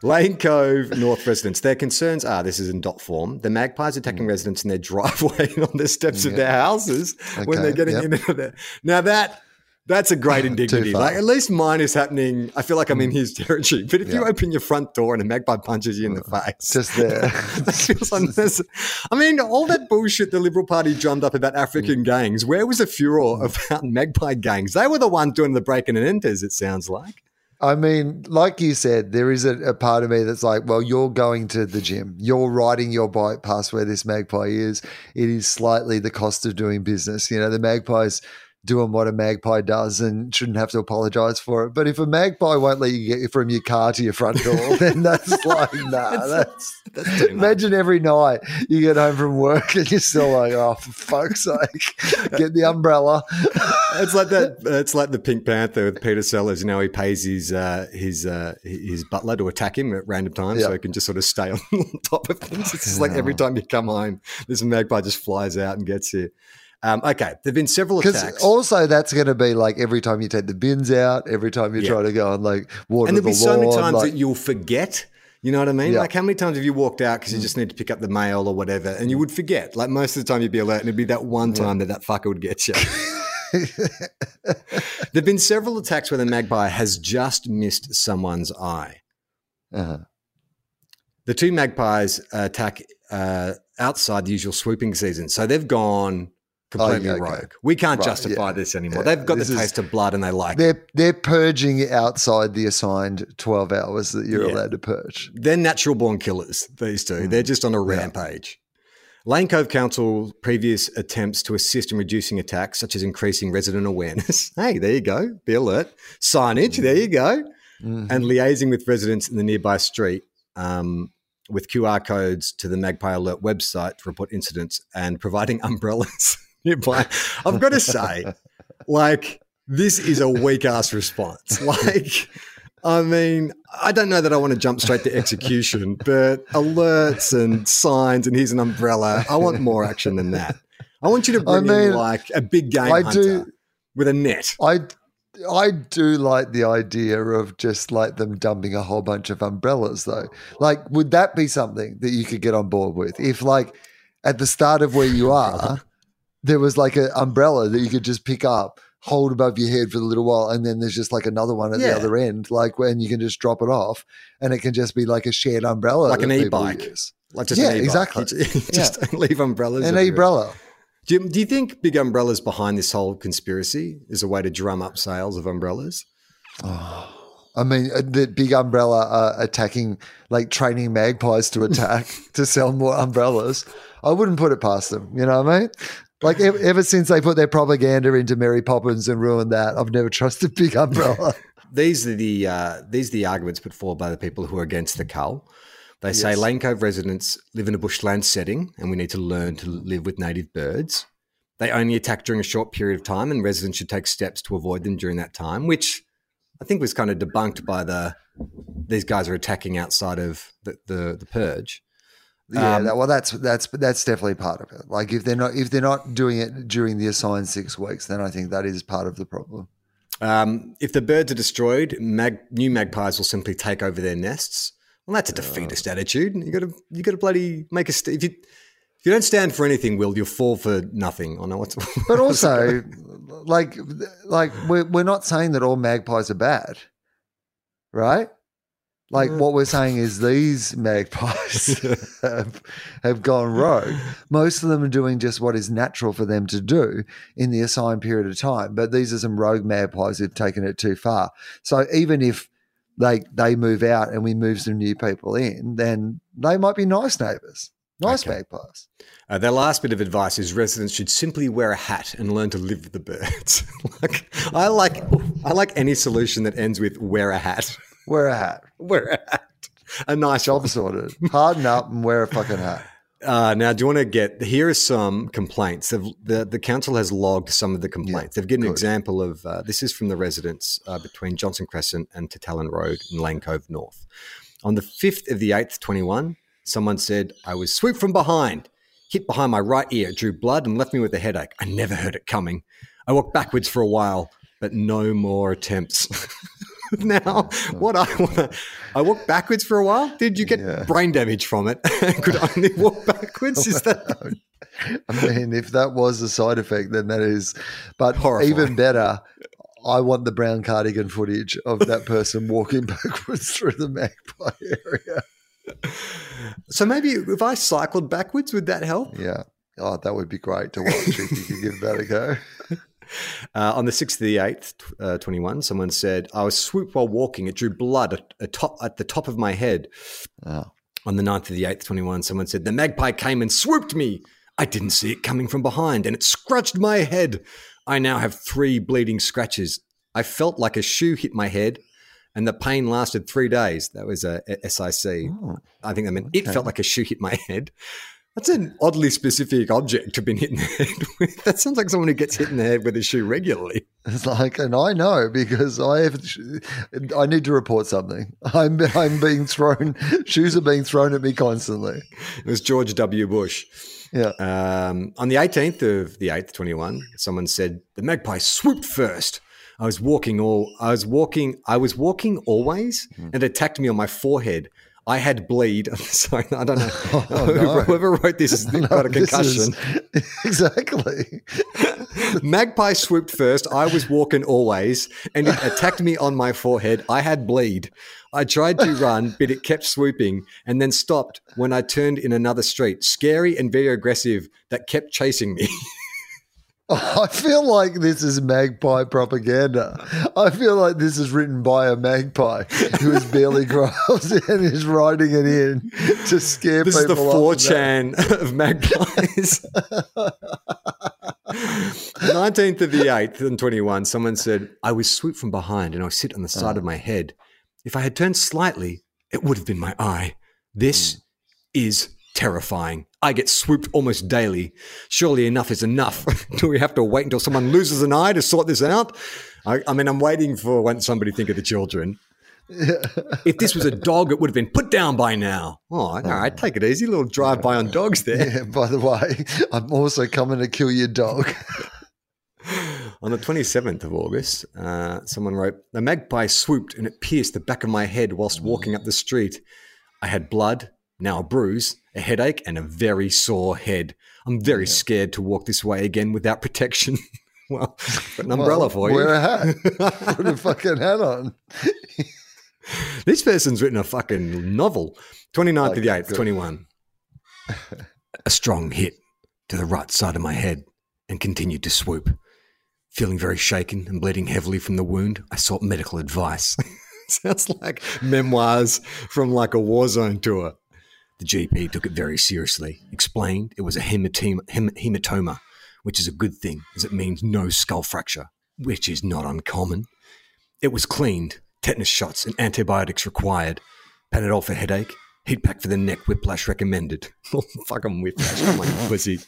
Lane Cove North residents. Their concerns are this is in dot form. The magpies attacking hmm. residents in their [LAUGHS] driveway and on the steps of their houses when they're getting yep. in and out of there. Now that that's a great [LAUGHS] indignity. Like at least mine is happening. I feel like I'm in mm. his territory. But if you open your front door and a magpie punches you in the face, Just there. [LAUGHS] that feels. [LAUGHS] I mean, all that bullshit the Liberal Party drummed up about African mm. gangs. Where was the furor mm. about magpie gangs? They were the ones doing the breaking and enters. It sounds like. I mean, like you said, there is a, a part of me that's like, well, you're going to the gym, you're riding your bike past where this magpie is. It is slightly the cost of doing business. You know, the magpie's doing what a magpie does and shouldn't have to apologize for it. But if a magpie won't let you get from your car to your front door, [LAUGHS] then that's [LAUGHS] like, nah, that's. That's much. Imagine every night you get home from work and you're still like, oh, for fuck's sake, [LAUGHS] get the umbrella. It's like that. It's like the Pink Panther with Peter Sellers. You know, he pays his uh, his uh, his butler to attack him at random times, so he can just sort of stay on top of things. It's just like every time you come home, this magpie just flies out and gets you. Um, okay, there've been several attacks, also that's going to be like every time you take the bins out, every time you Yeah. try to go and like water and there'll the be so many times like- that you'll forget. You know what I mean? Yeah. Like how many times have you walked out because you just need to pick up the mail or whatever, and you would forget? Like most of the time, you'd be alert, and it'd be that one time that that fucker would get you. [LAUGHS] There've been several attacks where the magpie has just missed someone's eye. Uh-huh. The two magpies attack uh, outside the usual swooping season, so they've gone completely Oh, yeah, okay. rogue. We can't Right, justify yeah. this anymore. Yeah, They've got the is- taste of blood, and they like. it. They're they're purging outside the assigned twelve hours that you're allowed to purge. They're natural born killers. These two. Mm. They're just on a rampage. Lane Cove Council previous attempts to assist in reducing attacks, such as increasing resident awareness. [LAUGHS] hey, there you go. Be alert. Signage. There you go. Mhm. and liaising with residents in the nearby street um, with QR codes to the Magpie Alert website to report incidents and providing [LAUGHS] umbrellas [LAUGHS] nearby. I've got to say, like, this is a weak ass response. [LAUGHS] Like, I mean, I don't know that I want to jump straight to execution, but alerts and signs and here's an umbrella. I want more action than that. I want you to I bring in like a big game I hunter do- with a net. I I do like the idea of just like them dumping a whole bunch of umbrellas though. Like would that be something that you could get on board with? If like at the start of where you [LAUGHS] are there was like an umbrella that you could just pick up, hold above your head for a little while and then there's just like another one at Yeah. the other end like when you can just drop it off and it can just be like a shared umbrella Like an people e-bike. use. Like just Yeah, an e-bike. exactly. [LAUGHS] You ju- you just don't [LAUGHS] leave umbrellas. An everywhere. umbrella. Do you, do you think big umbrellas behind this whole conspiracy is a way to drum up sales of umbrellas? I mean, uh, the big umbrella uh, attacking, like training magpies to attack [LAUGHS] to sell more umbrellas. I wouldn't put it past them. You know what I mean? Like ever, ever since they put their propaganda into Mary Poppins and ruined that, I've never trusted big umbrella. [LAUGHS] These are the uh, these are the arguments put forward by the people who are against the cull. They say Lane Cove residents live in a bushland setting, and we need to learn to live with native birds. They only attack during a short period of time, and residents should take steps to avoid them during that time, which I think was kind of debunked by the these guys are attacking outside of the the, the purge. Yeah, Um, that, well, that's that's that's definitely part of it. Like if they're not if they're not doing it during the assigned six weeks, then I think that is part of the problem. Um, if the birds are destroyed, mag- new magpies will simply take over their nests. Well, that's a defeatist attitude. You got to you got to bloody make a st- if you if you don't stand for anything, Will, you'll fall for nothing. Oh no, [LAUGHS] what's But also, like, like we're we're not saying that all magpies are bad, right? Like what we're saying is these magpies [LAUGHS] have, have gone rogue. Most of them are doing just what is natural for them to do in the assigned period of time. But these are some rogue magpies who've taken it too far. So even if they they move out and we move some new people in, then they might be nice neighbours, nice Okay. magpies. Uh, their last bit of advice is residents should simply wear a hat and learn to live with the birds. [LAUGHS] like, I like I like any solution that ends with wear a hat. Wear a hat. wear a hat. A nice. Job sorted. Harden up and wear a fucking hat. Uh, now, do you want to get? Here are some complaints. They've, the the council has logged some of the complaints. They've given an example of uh, this is from the residents uh, between Johnson Crescent and Tantallon Road in Lane Cove North. On the fifth of the eighth, twenty one, someone said I was swooped from behind, hit behind my right ear, drew blood, and left me with a headache. I never heard it coming. I walked backwards for a while, but no more attempts. [LAUGHS] [LAUGHS] now, what I want I walked backwards for a while. Did you get Yeah. brain damage from it? [LAUGHS] Could only walk backwards? Is that [LAUGHS] I mean, if that was a side effect, then that is. But Horrifying. even better, I want the brown cardigan footage of that person walking backwards through the magpie area. so? Maybe if I cycled backwards, would that help? Yeah. Oh, that would be great to watch if you could give that a go. Uh, on the 6th of the 8th, uh, 21, someone said, I was swooped while walking. It drew blood at, at, top, at the top of my head. Oh. On the 9th of the 8th, 21, someone said, The magpie came and swooped me. I didn't see it coming from behind and it scratched my head. I now have three bleeding scratches. I felt like a shoe hit my head and the pain lasted three days. That was a, SIC. Oh, I think I meant it felt like a shoe hit my [LAUGHS] head. That's an oddly specific object to been hit in the head [LAUGHS] with. That sounds like someone who gets hit in the head with a shoe regularly. It's like, and I know because I have, I need to report something. I'm, I'm being thrown, [LAUGHS] shoes are being thrown at me constantly. It was George W. Bush. Yeah. Um, on the 18th of the 8th, 21, someone said, The magpie swooped first. I was walking all I was walking I was walking always Hmm. and attacked me on my forehead. I had bleed. [LAUGHS] Sorry, I don't know. [LAUGHS] Oh, [LAUGHS] no. Whoever wrote this has got a concussion. is- exactly. Magpie swooped first. I was walking always, and it attacked me on my forehead. I had bleed. I tried to run, but it kept swooping and then stopped when I turned in another street. Scary and very aggressive that kept chasing me. [LAUGHS] I feel like this is magpie propaganda. I feel like this is written by a magpie who is barely [LAUGHS] grows and is writing it in to scare people. this is the people. of 4chan [LAUGHS] of magpies. 19th of the 8th and 21, someone said, I was swooped from behind and I sit on the uh. side of my head. If I had turned slightly, it would have been my eye. This hmm. is terrifying. I get swooped almost daily. Surely enough is enough. [LAUGHS] Do we have to wait until someone loses an eye to sort this out? I, I mean, I'm waiting for when somebody think of the children. [LAUGHS] if this was a dog, it would have been put down by now. Oh, all right, take it easy. little drive by on dogs there. Yeah, by the way, I'm also coming to kill your dog. [LAUGHS] On the 27th of August, uh, someone wrote, The magpie swooped and it pierced the back of my head whilst walking up the street. I had blood, now a bruise, a headache, and a very sore head. I'm very scared to walk this way again without [LAUGHS] protection. well, an umbrella Well, for you. Wear a hat. [LAUGHS] Put a fucking hat on. This person's written a fucking novel. 29th of the 8th, 21. [LAUGHS] a strong hit to the right side of my head and continued to swoop. Feeling very shaken and bleeding heavily from the wound, I sought medical advice. Sounds like memoirs from like a war zone tour. The GP took it very seriously, explained it was a hematoma, hem- hematoma, which is a good thing as it means no skull fracture, which is not uncommon. It was cleaned, tetanus shots and antibiotics required, Panadol for headache, heat pack for the neck, whiplash recommended. [LAUGHS] Fucking whiplash, on, you [LAUGHS] pussy.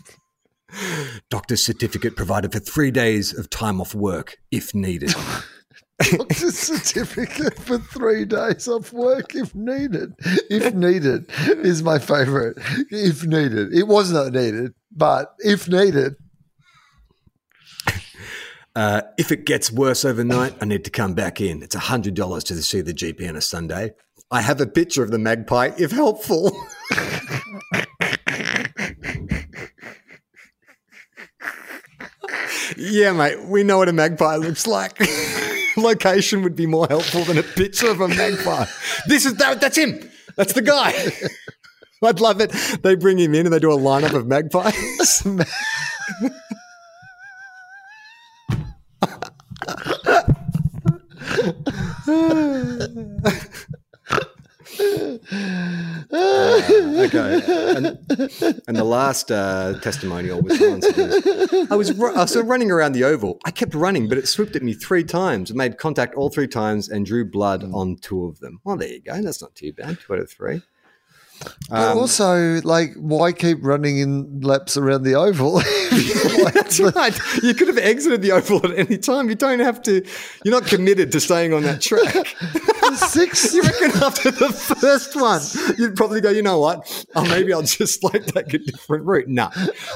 Doctor's certificate provided for three days of time off work if needed. [LAUGHS] [LAUGHS] Doctor's certificate for three days off work if needed. If needed is my favorite. If needed. It was not needed, but if needed. Uh, if it gets worse overnight, I need to come back in. It's $100 to see the GP on a Sunday. I have a picture of the magpie, if helpful. [LAUGHS] yeah, mate, we know what a magpie looks like. [LAUGHS] Location would be more helpful than a picture of a magpie. This is that, that's him. That's the guy. [LAUGHS] I'd love it. They bring him in and they do a lineup of magpies. [LAUGHS] [LAUGHS] okay. And, and the last uh, testimonial was I was, ru- I was sort of running around the oval. I kept running, but it swooped at me three times. It made contact all three times and drew blood on two of them. Well, there you go. That's not too bad. Two out of three. But Um, also, like, why keep running in laps around the oval? [LAUGHS] [LAUGHS] That's right. You could have exited the oval at any time. You don't have to. You're not committed to staying on that track. [LAUGHS] Six. You reckon after the first one, you'd probably go, you know what? Oh, maybe I'll just like take a different route. Nah,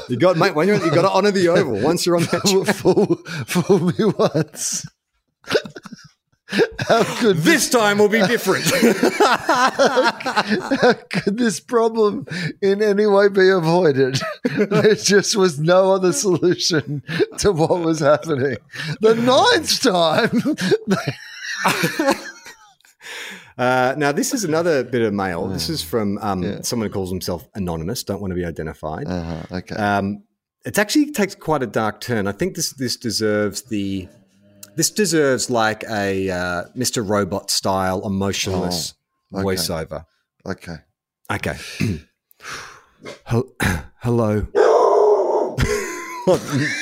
you got mate. When you're, you got to honour the oval. Once you're on that track, fool, fool me once. How could This time will be different. [LAUGHS] How could this problem in any way be avoided? [LAUGHS] There just was no other solution to what was happening. The ninth time, [LAUGHS] Uh, now, this is another bit of mail. This is from um, someone who calls himself anonymous. Don't want to be identified. uh-huh, okay, Um, it actually takes quite a dark turn. I think this this deserves the this deserves like a uh, Mr. Robot style emotionless Oh, okay. voiceover. okay. Okay. [CLEARS THROAT] Hel- [CLEARS THROAT] Hello.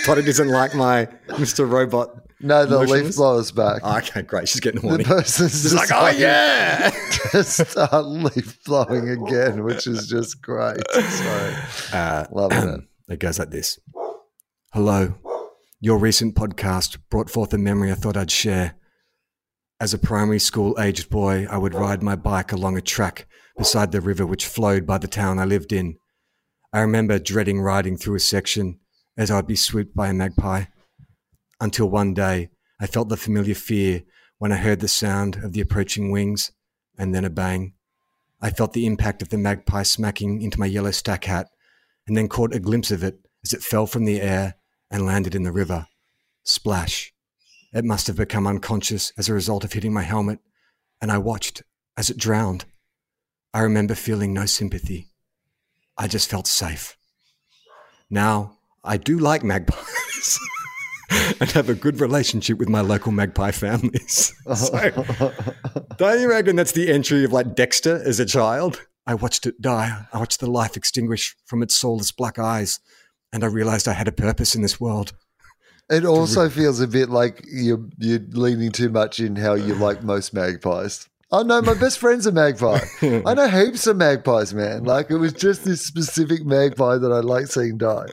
Toddy doesn't like my Mr. Robot. No, the leaf Motionless? blower's back. Oh, okay, great. She's getting the horny. person's She's like, oh yeah. [LAUGHS] to start leaf blowing again, which is just great. Sorry, Uh, loving it. [CLEARS THROAT] It goes like this Hello. Your recent podcast brought forth a memory I thought I'd share. As a primary school aged boy, I would ride my bike along a track beside the river which flowed by the town I lived in. I remember dreading riding through a section as I'd be swooped by a magpie. Until one day, I felt the familiar fear when I heard the sound of the approaching wings and then a bang. I felt the impact of the magpie smacking into my yellow stack hat and then caught a glimpse of it as it fell from the air and landed in the river. Splash. It must have become unconscious as a result of hitting my helmet, and I watched as it drowned. I remember feeling no sympathy. I just felt safe. Now, I do like magpies [LAUGHS] and have a good relationship with my local magpie families. [LAUGHS] so, don't you reckon that's the entry of like Dexter as a child? I watched it die. I watched the life extinguish from its soulless black eyes, and I realized I had a purpose in this world. It also feels a bit like you're you're leaning too much in how you like most magpies. Oh no, my best friend's a magpie. [LAUGHS] I know heaps of magpies, man. Like it was just this specific magpie that I like seeing die.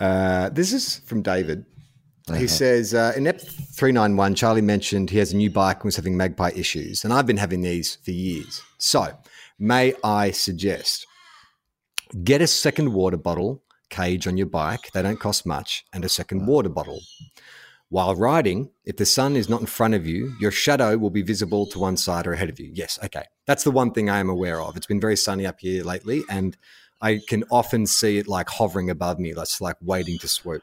Uh, this is from David. He says uh, in EP 391, Charlie mentioned he has a new bike and was having magpie issues, and I've been having these for years. So, may I suggest get a second water bottle cage on your bike, they don't cost much, and a second water bottle. While riding, if the sun is not in front of you, your shadow will be visible to one side or ahead of you. Yes, okay. That's the one thing I am aware of. It's been very sunny up here lately, and I can often see it like hovering above me, that's like waiting to swoop.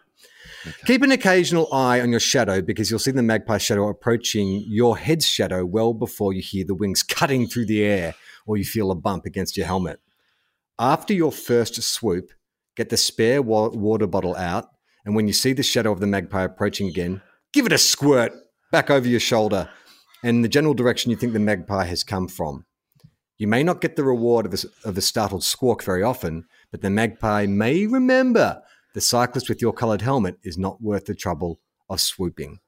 Keep an occasional eye on your shadow because you'll see the magpie shadow approaching your head's shadow well before you hear the wings cutting through the air or you feel a bump against your helmet. After your first swoop, get the spare wa- water bottle out, and when you see the shadow of the magpie approaching again, give it a squirt back over your shoulder and the general direction you think the magpie has come from. You may not get the reward of a, of a startled squawk very often, but the magpie may remember the cyclist with your coloured helmet is not worth the trouble of swooping.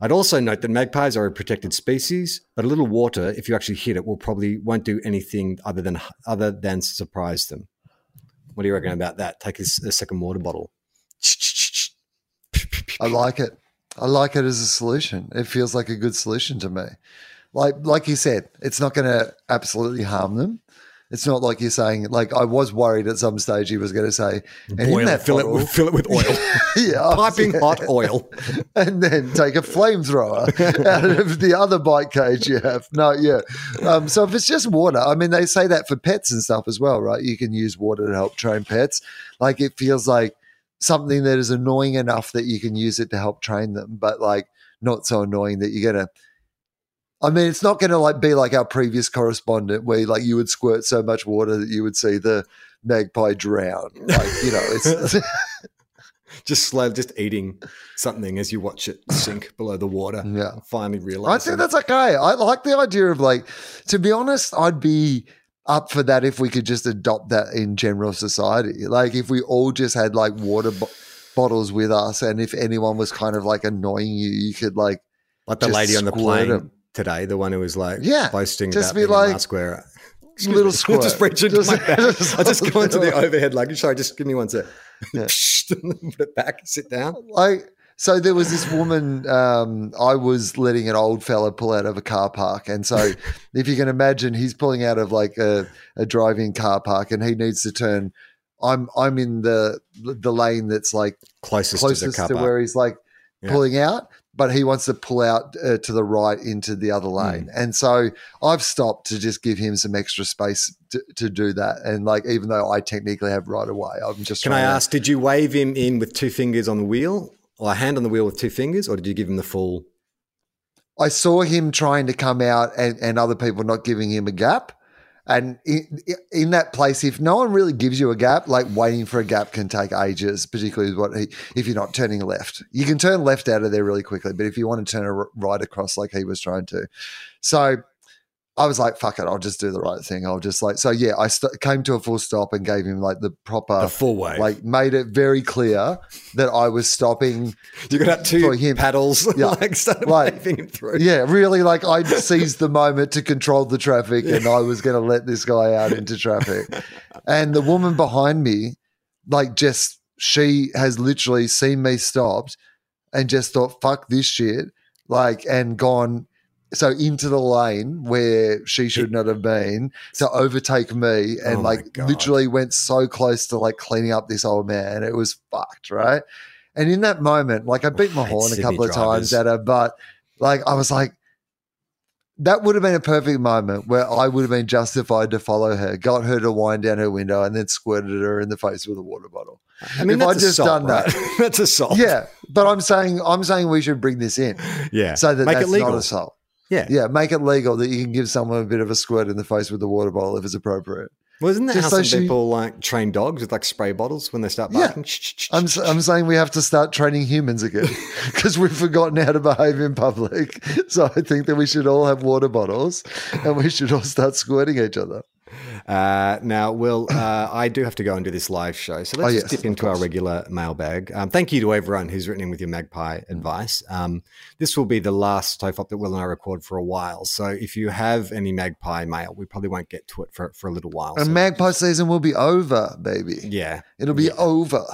I'd also note that magpies are a protected species, but a little water, if you actually hit it, will probably won't do anything other than other than surprise them. What do you reckon about that? Take a second water bottle. I like it. I like it as a solution. It feels like a good solution to me. Like like you said, it's not going to absolutely harm them. It's not like you're saying like I was worried at some stage he was going to say and in Boil that fill it, with, fill it with oil, [LAUGHS] yeah, piping yeah. hot oil. [LAUGHS] and then take a flamethrower out of the other bike cage you have. No, yeah. Um, so if it's just water, I mean, they say that for pets and stuff as well, right? You can use water to help train pets. Like it feels like something that is annoying enough that you can use it to help train them, but like not so annoying that you're gonna. I mean, it's not going to like be like our previous correspondent where like you would squirt so much water that you would see the magpie drown. Like you know, it's [LAUGHS] just slow, just eating something as you watch it sink [LAUGHS] below the water. Yeah. Finally realize. I think that's okay. I like the idea of like, to be honest, I'd be up for that if we could just adopt that in general society. Like if we all just had like water bo- bottles with us, and if anyone was kind of like annoying you, you could like, like the lady on the plane. plane 'em. Today, the one who was like Yeah, boasting just about be being like, mask wearer. little me. squirt. just reach into Just- my [LAUGHS] bag. just I just go into the [LAUGHS] overhead luggage. Sorry, just give me one sec. Yeah. [LAUGHS] Put it back. Sit down. like. So there was this woman. Um, I was letting an old fella pull out of a car park, and so if you can imagine, he's pulling out of like a, a driving car park, and he needs to turn. I'm I'm in the the lane that's like Closest, to the closest car to where he's like Yeah. pulling out. But he wants to pull out uh, to the right into the other lane. And so I've stopped to just give him some extra space to, to do that. And like, even though I technically have right away, I'm just Can I trying to- ask, did you wave him in with two fingers on the wheel or a hand on the wheel with two fingers, or did you give him the full? I saw him trying to come out and, and other people not giving him a gap. And in, in that place, if no one really gives you a gap, like waiting for a gap can take ages, particularly what he, if you're not turning left. You can turn left out of there really quickly, but if you want to turn right across like he was trying to. So I was like, fuck it, I'll just do the right thing. I'll just like, so yeah, I st- came to a full stop and gave him like the proper, The full way, like made it very clear that I was stopping you got out two him. paddles, [LAUGHS] Yeah. like started Like, waving him through. yeah, really, like I seized the moment to control the traffic and I was going to let this guy out into traffic. And the woman behind me, like, just she has literally seen me stopped and just thought, fuck this shit, like, and gone. So into the lane where she should not have been to overtake me and Oh like literally went so close to like cleaning up this old man. It was fucked, right? And in that moment, like I beat my I horn a couple of times at her, but like I was like, that would have been a perfect moment where I would have been justified to follow her, got her to wind down her window, and then squirted her in the face with a water bottle. I mean, If I'd just assault, done that- right? [LAUGHS] that's assault. Yeah, but I'm saying I'm saying we should bring this in yeah. so that Make that's it legal. not assault. Yeah. Yeah, make it legal that you can give someone a bit of a squirt in the face with a water bottle if it's appropriate. Well, isn't that Just how so some she- people like train dogs with like spray bottles when they start Yeah. I'm I'm saying we have to start training humans again [LAUGHS] because we've forgotten how to behave in public. [LAUGHS] So I think that we should all have water bottles and we should all start squirting each other. Uh, now, Will, uh, [COUGHS] I do have to go and do this live show, so let's Oh, just yes, dip into our regular mailbag. Um, thank you to everyone who's written in with your magpie advice. Um, this will be the last TOFOP that Will and I record for a while, so if you have any magpie mail, we probably won't get to it for, for a little while. And so- magpie season will be over, baby. yeah, It'll be over.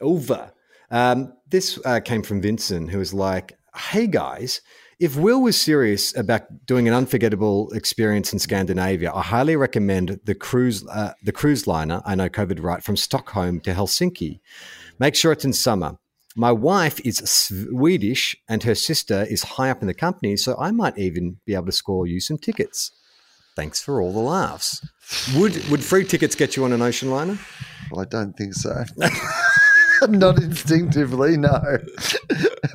over. Um, this uh, came from Vincent, who was like, "Hey guys, if Will was serious about doing an unforgettable experience in Scandinavia, I highly recommend the cruise uh, the cruise liner. I know COVID right from Stockholm to Helsinki. Make sure it's in summer." My wife is Swedish and her sister is high up in the company, so I might even be able to score you some tickets. Thanks for all the laughs. Would would free tickets get you on an ocean liner? Well, I don't think so. [LAUGHS] [LAUGHS] Not instinctively, no.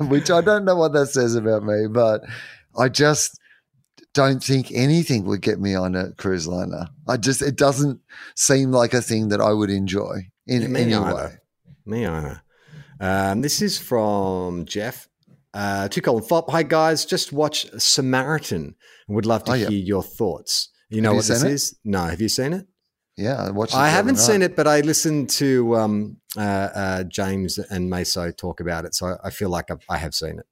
[LAUGHS] Which I don't know what that says about me, but I just don't think anything would get me on a cruise liner. I just it doesn't seem like a thing that I would enjoy in Me any either. way. Me either. Um, this is from Jeff. Uh, to Colin Fop. Hi guys, just watch Samaritan. Would love to Oh, yeah. hear your thoughts. You know you what this it? is? No, have you seen it? Yeah, I watched. I haven't seen it, but I listened to um, uh, uh, James and Meso talk about it, so I, I feel like I've, I have seen it.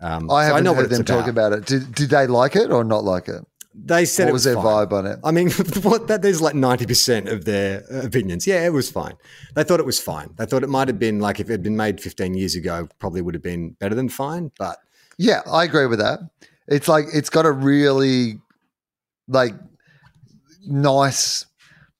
Um, I haven't know heard them talk about it. Did, did they like it or not like it? They said What it was was their fine. vibe on it? I mean, [LAUGHS] what that there's like ninety percent of their opinions. Yeah, it was fine. They thought it was fine. They thought it might have been like if it had been made fifteen years ago, probably would have been better than fine. But Yeah, I agree with that. It's like it's got a really like nice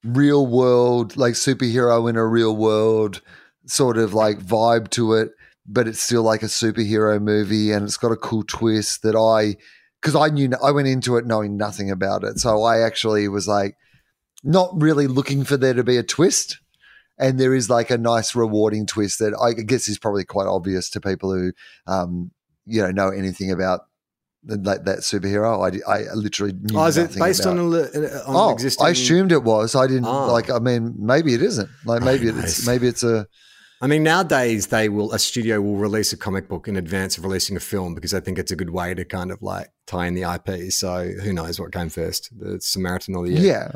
real world, like superhero in a real world sort of like vibe to it, but it's still like a superhero movie and it's got a cool twist that I because I knew I went into it knowing nothing about it. So I actually was like not really looking for there to be a twist. And there is like a nice rewarding twist that I guess is probably quite obvious to people who um, you know know anything about that, that superhero. I, I literally knew oh, is it based on, a, uh, on Oh, existing? I assumed it was. I didn't Oh. like. I mean, maybe it isn't. Like maybe Nice. it's maybe it's a I mean, nowadays they will a studio will release a comic book in advance of releasing a film because I think it's a good way to kind of like tie in the IP. So who knows what came first, the Samaritan or the yeah.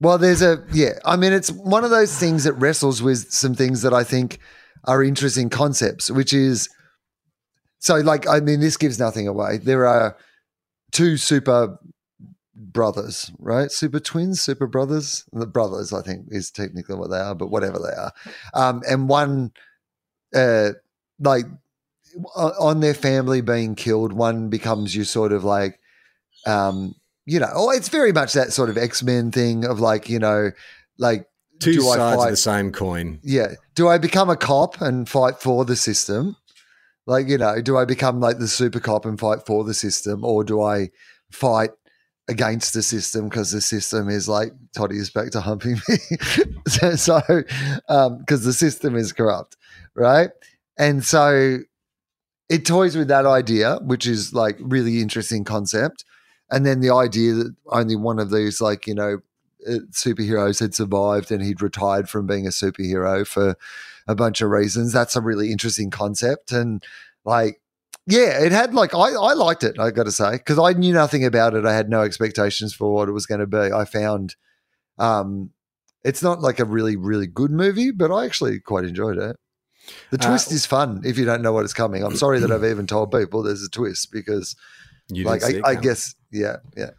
Well, there's a yeah. I mean, it's one of those things that wrestles with some things that I think are interesting concepts, which is so like. I mean, this gives nothing away. There are two super brothers, right? Super twins, super brothers. The brothers, I think, is technically what they are, but whatever they are. Um, and one, uh, like on their family being killed, one becomes you sort of like, um, you know, oh, it's very much that sort of X Men thing of like, you know, like Two sides of the same coin. yeah. Do I become a cop and fight for the system? Like, you know, do I become like the super cop and fight for the system, or do I fight against the system because the system is like Toddy is back to humping me. [LAUGHS] so, because um, the system is corrupt, right? And so it toys with that idea, which is like really interesting concept. And then the idea that only one of these, like, you know, uh, superheroes had survived and he'd retired from being a superhero for a bunch of reasons. That's a really interesting concept. And like, yeah, it had like, I, I liked it, I got to say, because I knew nothing about it. I had no expectations for what it was going to be. I found um, it's not like a really, really good movie, but I actually quite enjoyed it. The uh, twist uh, is fun if you don't know what is coming. I'm sorry that I've even told people there's a twist because, like, I, I guess, yeah, yeah.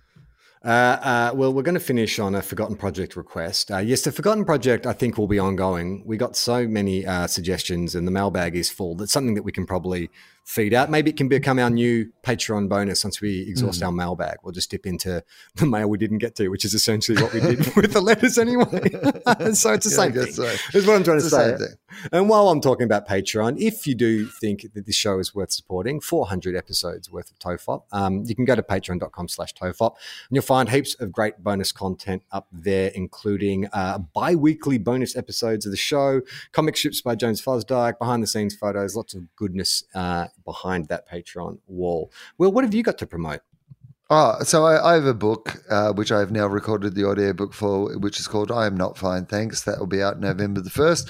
Uh, uh, well, we're going to finish on a Forgotten Project request. Uh, yes, the Forgotten Project, I think, will be ongoing. We got so many uh, suggestions, and the mailbag is full. That's something that we can probably feed out. Maybe it can become our new Patreon bonus once we exhaust mm. our mailbag. We'll just dip into the mail we didn't get to, which is essentially what we did [LAUGHS] with the letters anyway. [LAUGHS] so it's the same thing. So. Is what I'm trying it's to say. And while I'm talking about Patreon, if you do think that this show is worth supporting, 400 episodes worth of TOFOP, um, you can go to patreon.com slash TOFOP and you'll find heaps of great bonus content up there, including uh, bi-weekly bonus episodes of the show, comic strips by Jones Fosdyke, behind the scenes photos, lots of goodness uh, behind that Patreon wall. Well, what have you got to promote? Oh, so I, I have a book uh, which I have now recorded the audio book for, which is called "I Am Not Fine, Thanks." That will be out November the first,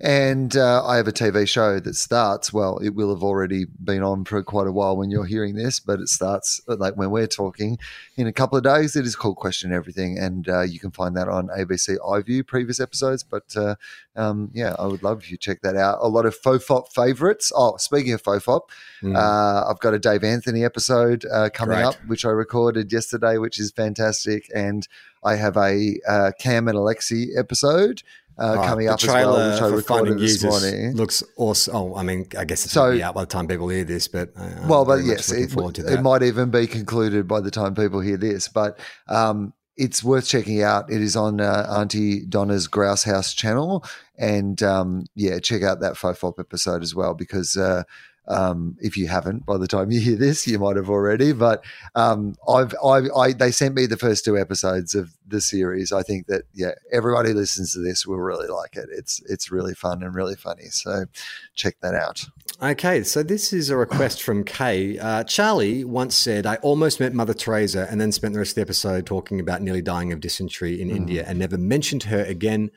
and uh, I have a TV show that starts. Well, it will have already been on for quite a while when you're hearing this, but it starts like when we're talking in a couple of days. It is called Question Everything, and uh, you can find that on ABC iView previous episodes. But uh, um, yeah, I would love if you check that out. A lot of TOFOP favorites. Oh, speaking of TOFOP, mm. Uh, I've got a Dave Anthony episode uh, coming Great. up, which I recorded yesterday, which is fantastic. And I have a uh, Cam and Alexi episode. Uh, oh, coming up as well, which I recorded this morning. Looks awesome. Oh, I mean, I guess it's so, out by the time people hear this, but uh, well, but yes, it, it, might even be concluded by the time people hear this. But um, it's worth checking out. It is on uh, Aunty Donna's Grouse House channel, and um, yeah, check out that TOFOP episode as well because uh, um, if you haven't, by the time you hear this, you might have already. But um, I've, I've I, they sent me the first two episodes of the series. I think that yeah, everybody who listens to this will really like it. It's it's really fun and really funny. So check that out. Okay, so this is a request from Kay. Uh, Charlie once said, "I almost met Mother Teresa and then spent the rest of the episode talking about nearly dying of dysentery in mm. India and never mentioned her again."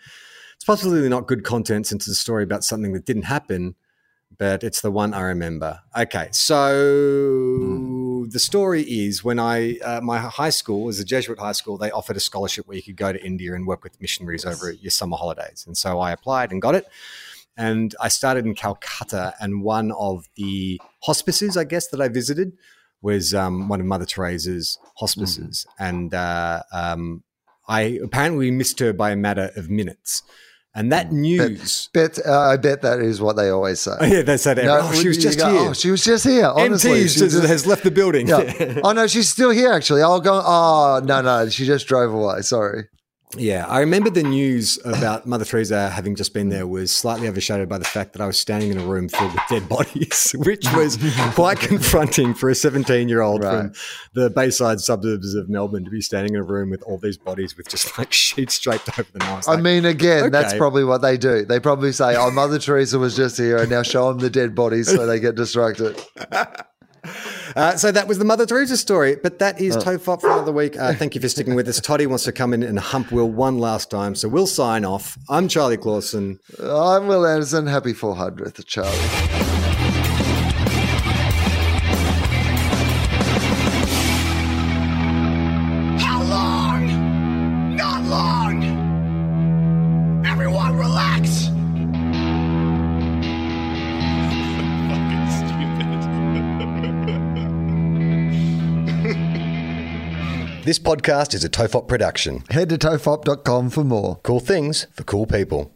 It's possibly not good content since it's a story about something that didn't happen but it's the one I remember. Okay, so mm. the story is when I uh, my high school was a Jesuit high school. They offered a scholarship where you could go to India and work with missionaries yes. over your summer holidays, and so I applied and got it. And I started in Calcutta, and one of the hospices, I guess, that I visited was um, one of Mother Teresa's hospices, mm. and uh, um, I apparently missed her by a matter of minutes. And that news. Bet, bet uh, I bet that is what they always say. Oh, yeah, they say that. No, oh, she was just go, here. Oh, she was just here. Honestly, MT just, has left the building. Yeah. [LAUGHS] oh no, she's still here. Actually, I'll go. Oh no, no, she just drove away. Sorry. Yeah, I remember the news about Mother Teresa having just been there was slightly overshadowed by the fact that I was standing in a room filled with dead bodies, [LAUGHS] which was quite [LAUGHS] confronting for a 17 year old right. from the Bayside suburbs of Melbourne to be standing in a room with all these bodies with just like sheets draped [LAUGHS] over them. I, I mean, again, okay. that's probably what they do. They probably say, "Oh, Mother Teresa was just here, and now show them the dead bodies so they get distracted." Uh, so that was the Mother Teresa story. But that is oh. Tofop for another week. Uh, thank you for sticking with us. [LAUGHS] Toddy wants to come in and hump Will one last time. So we'll sign off. I'm Charlie Clausen. I'm Wil Anderson. Happy 400th, Charlie. This podcast is a Tofop production. Head to tofop.com for more. Cool things for cool people.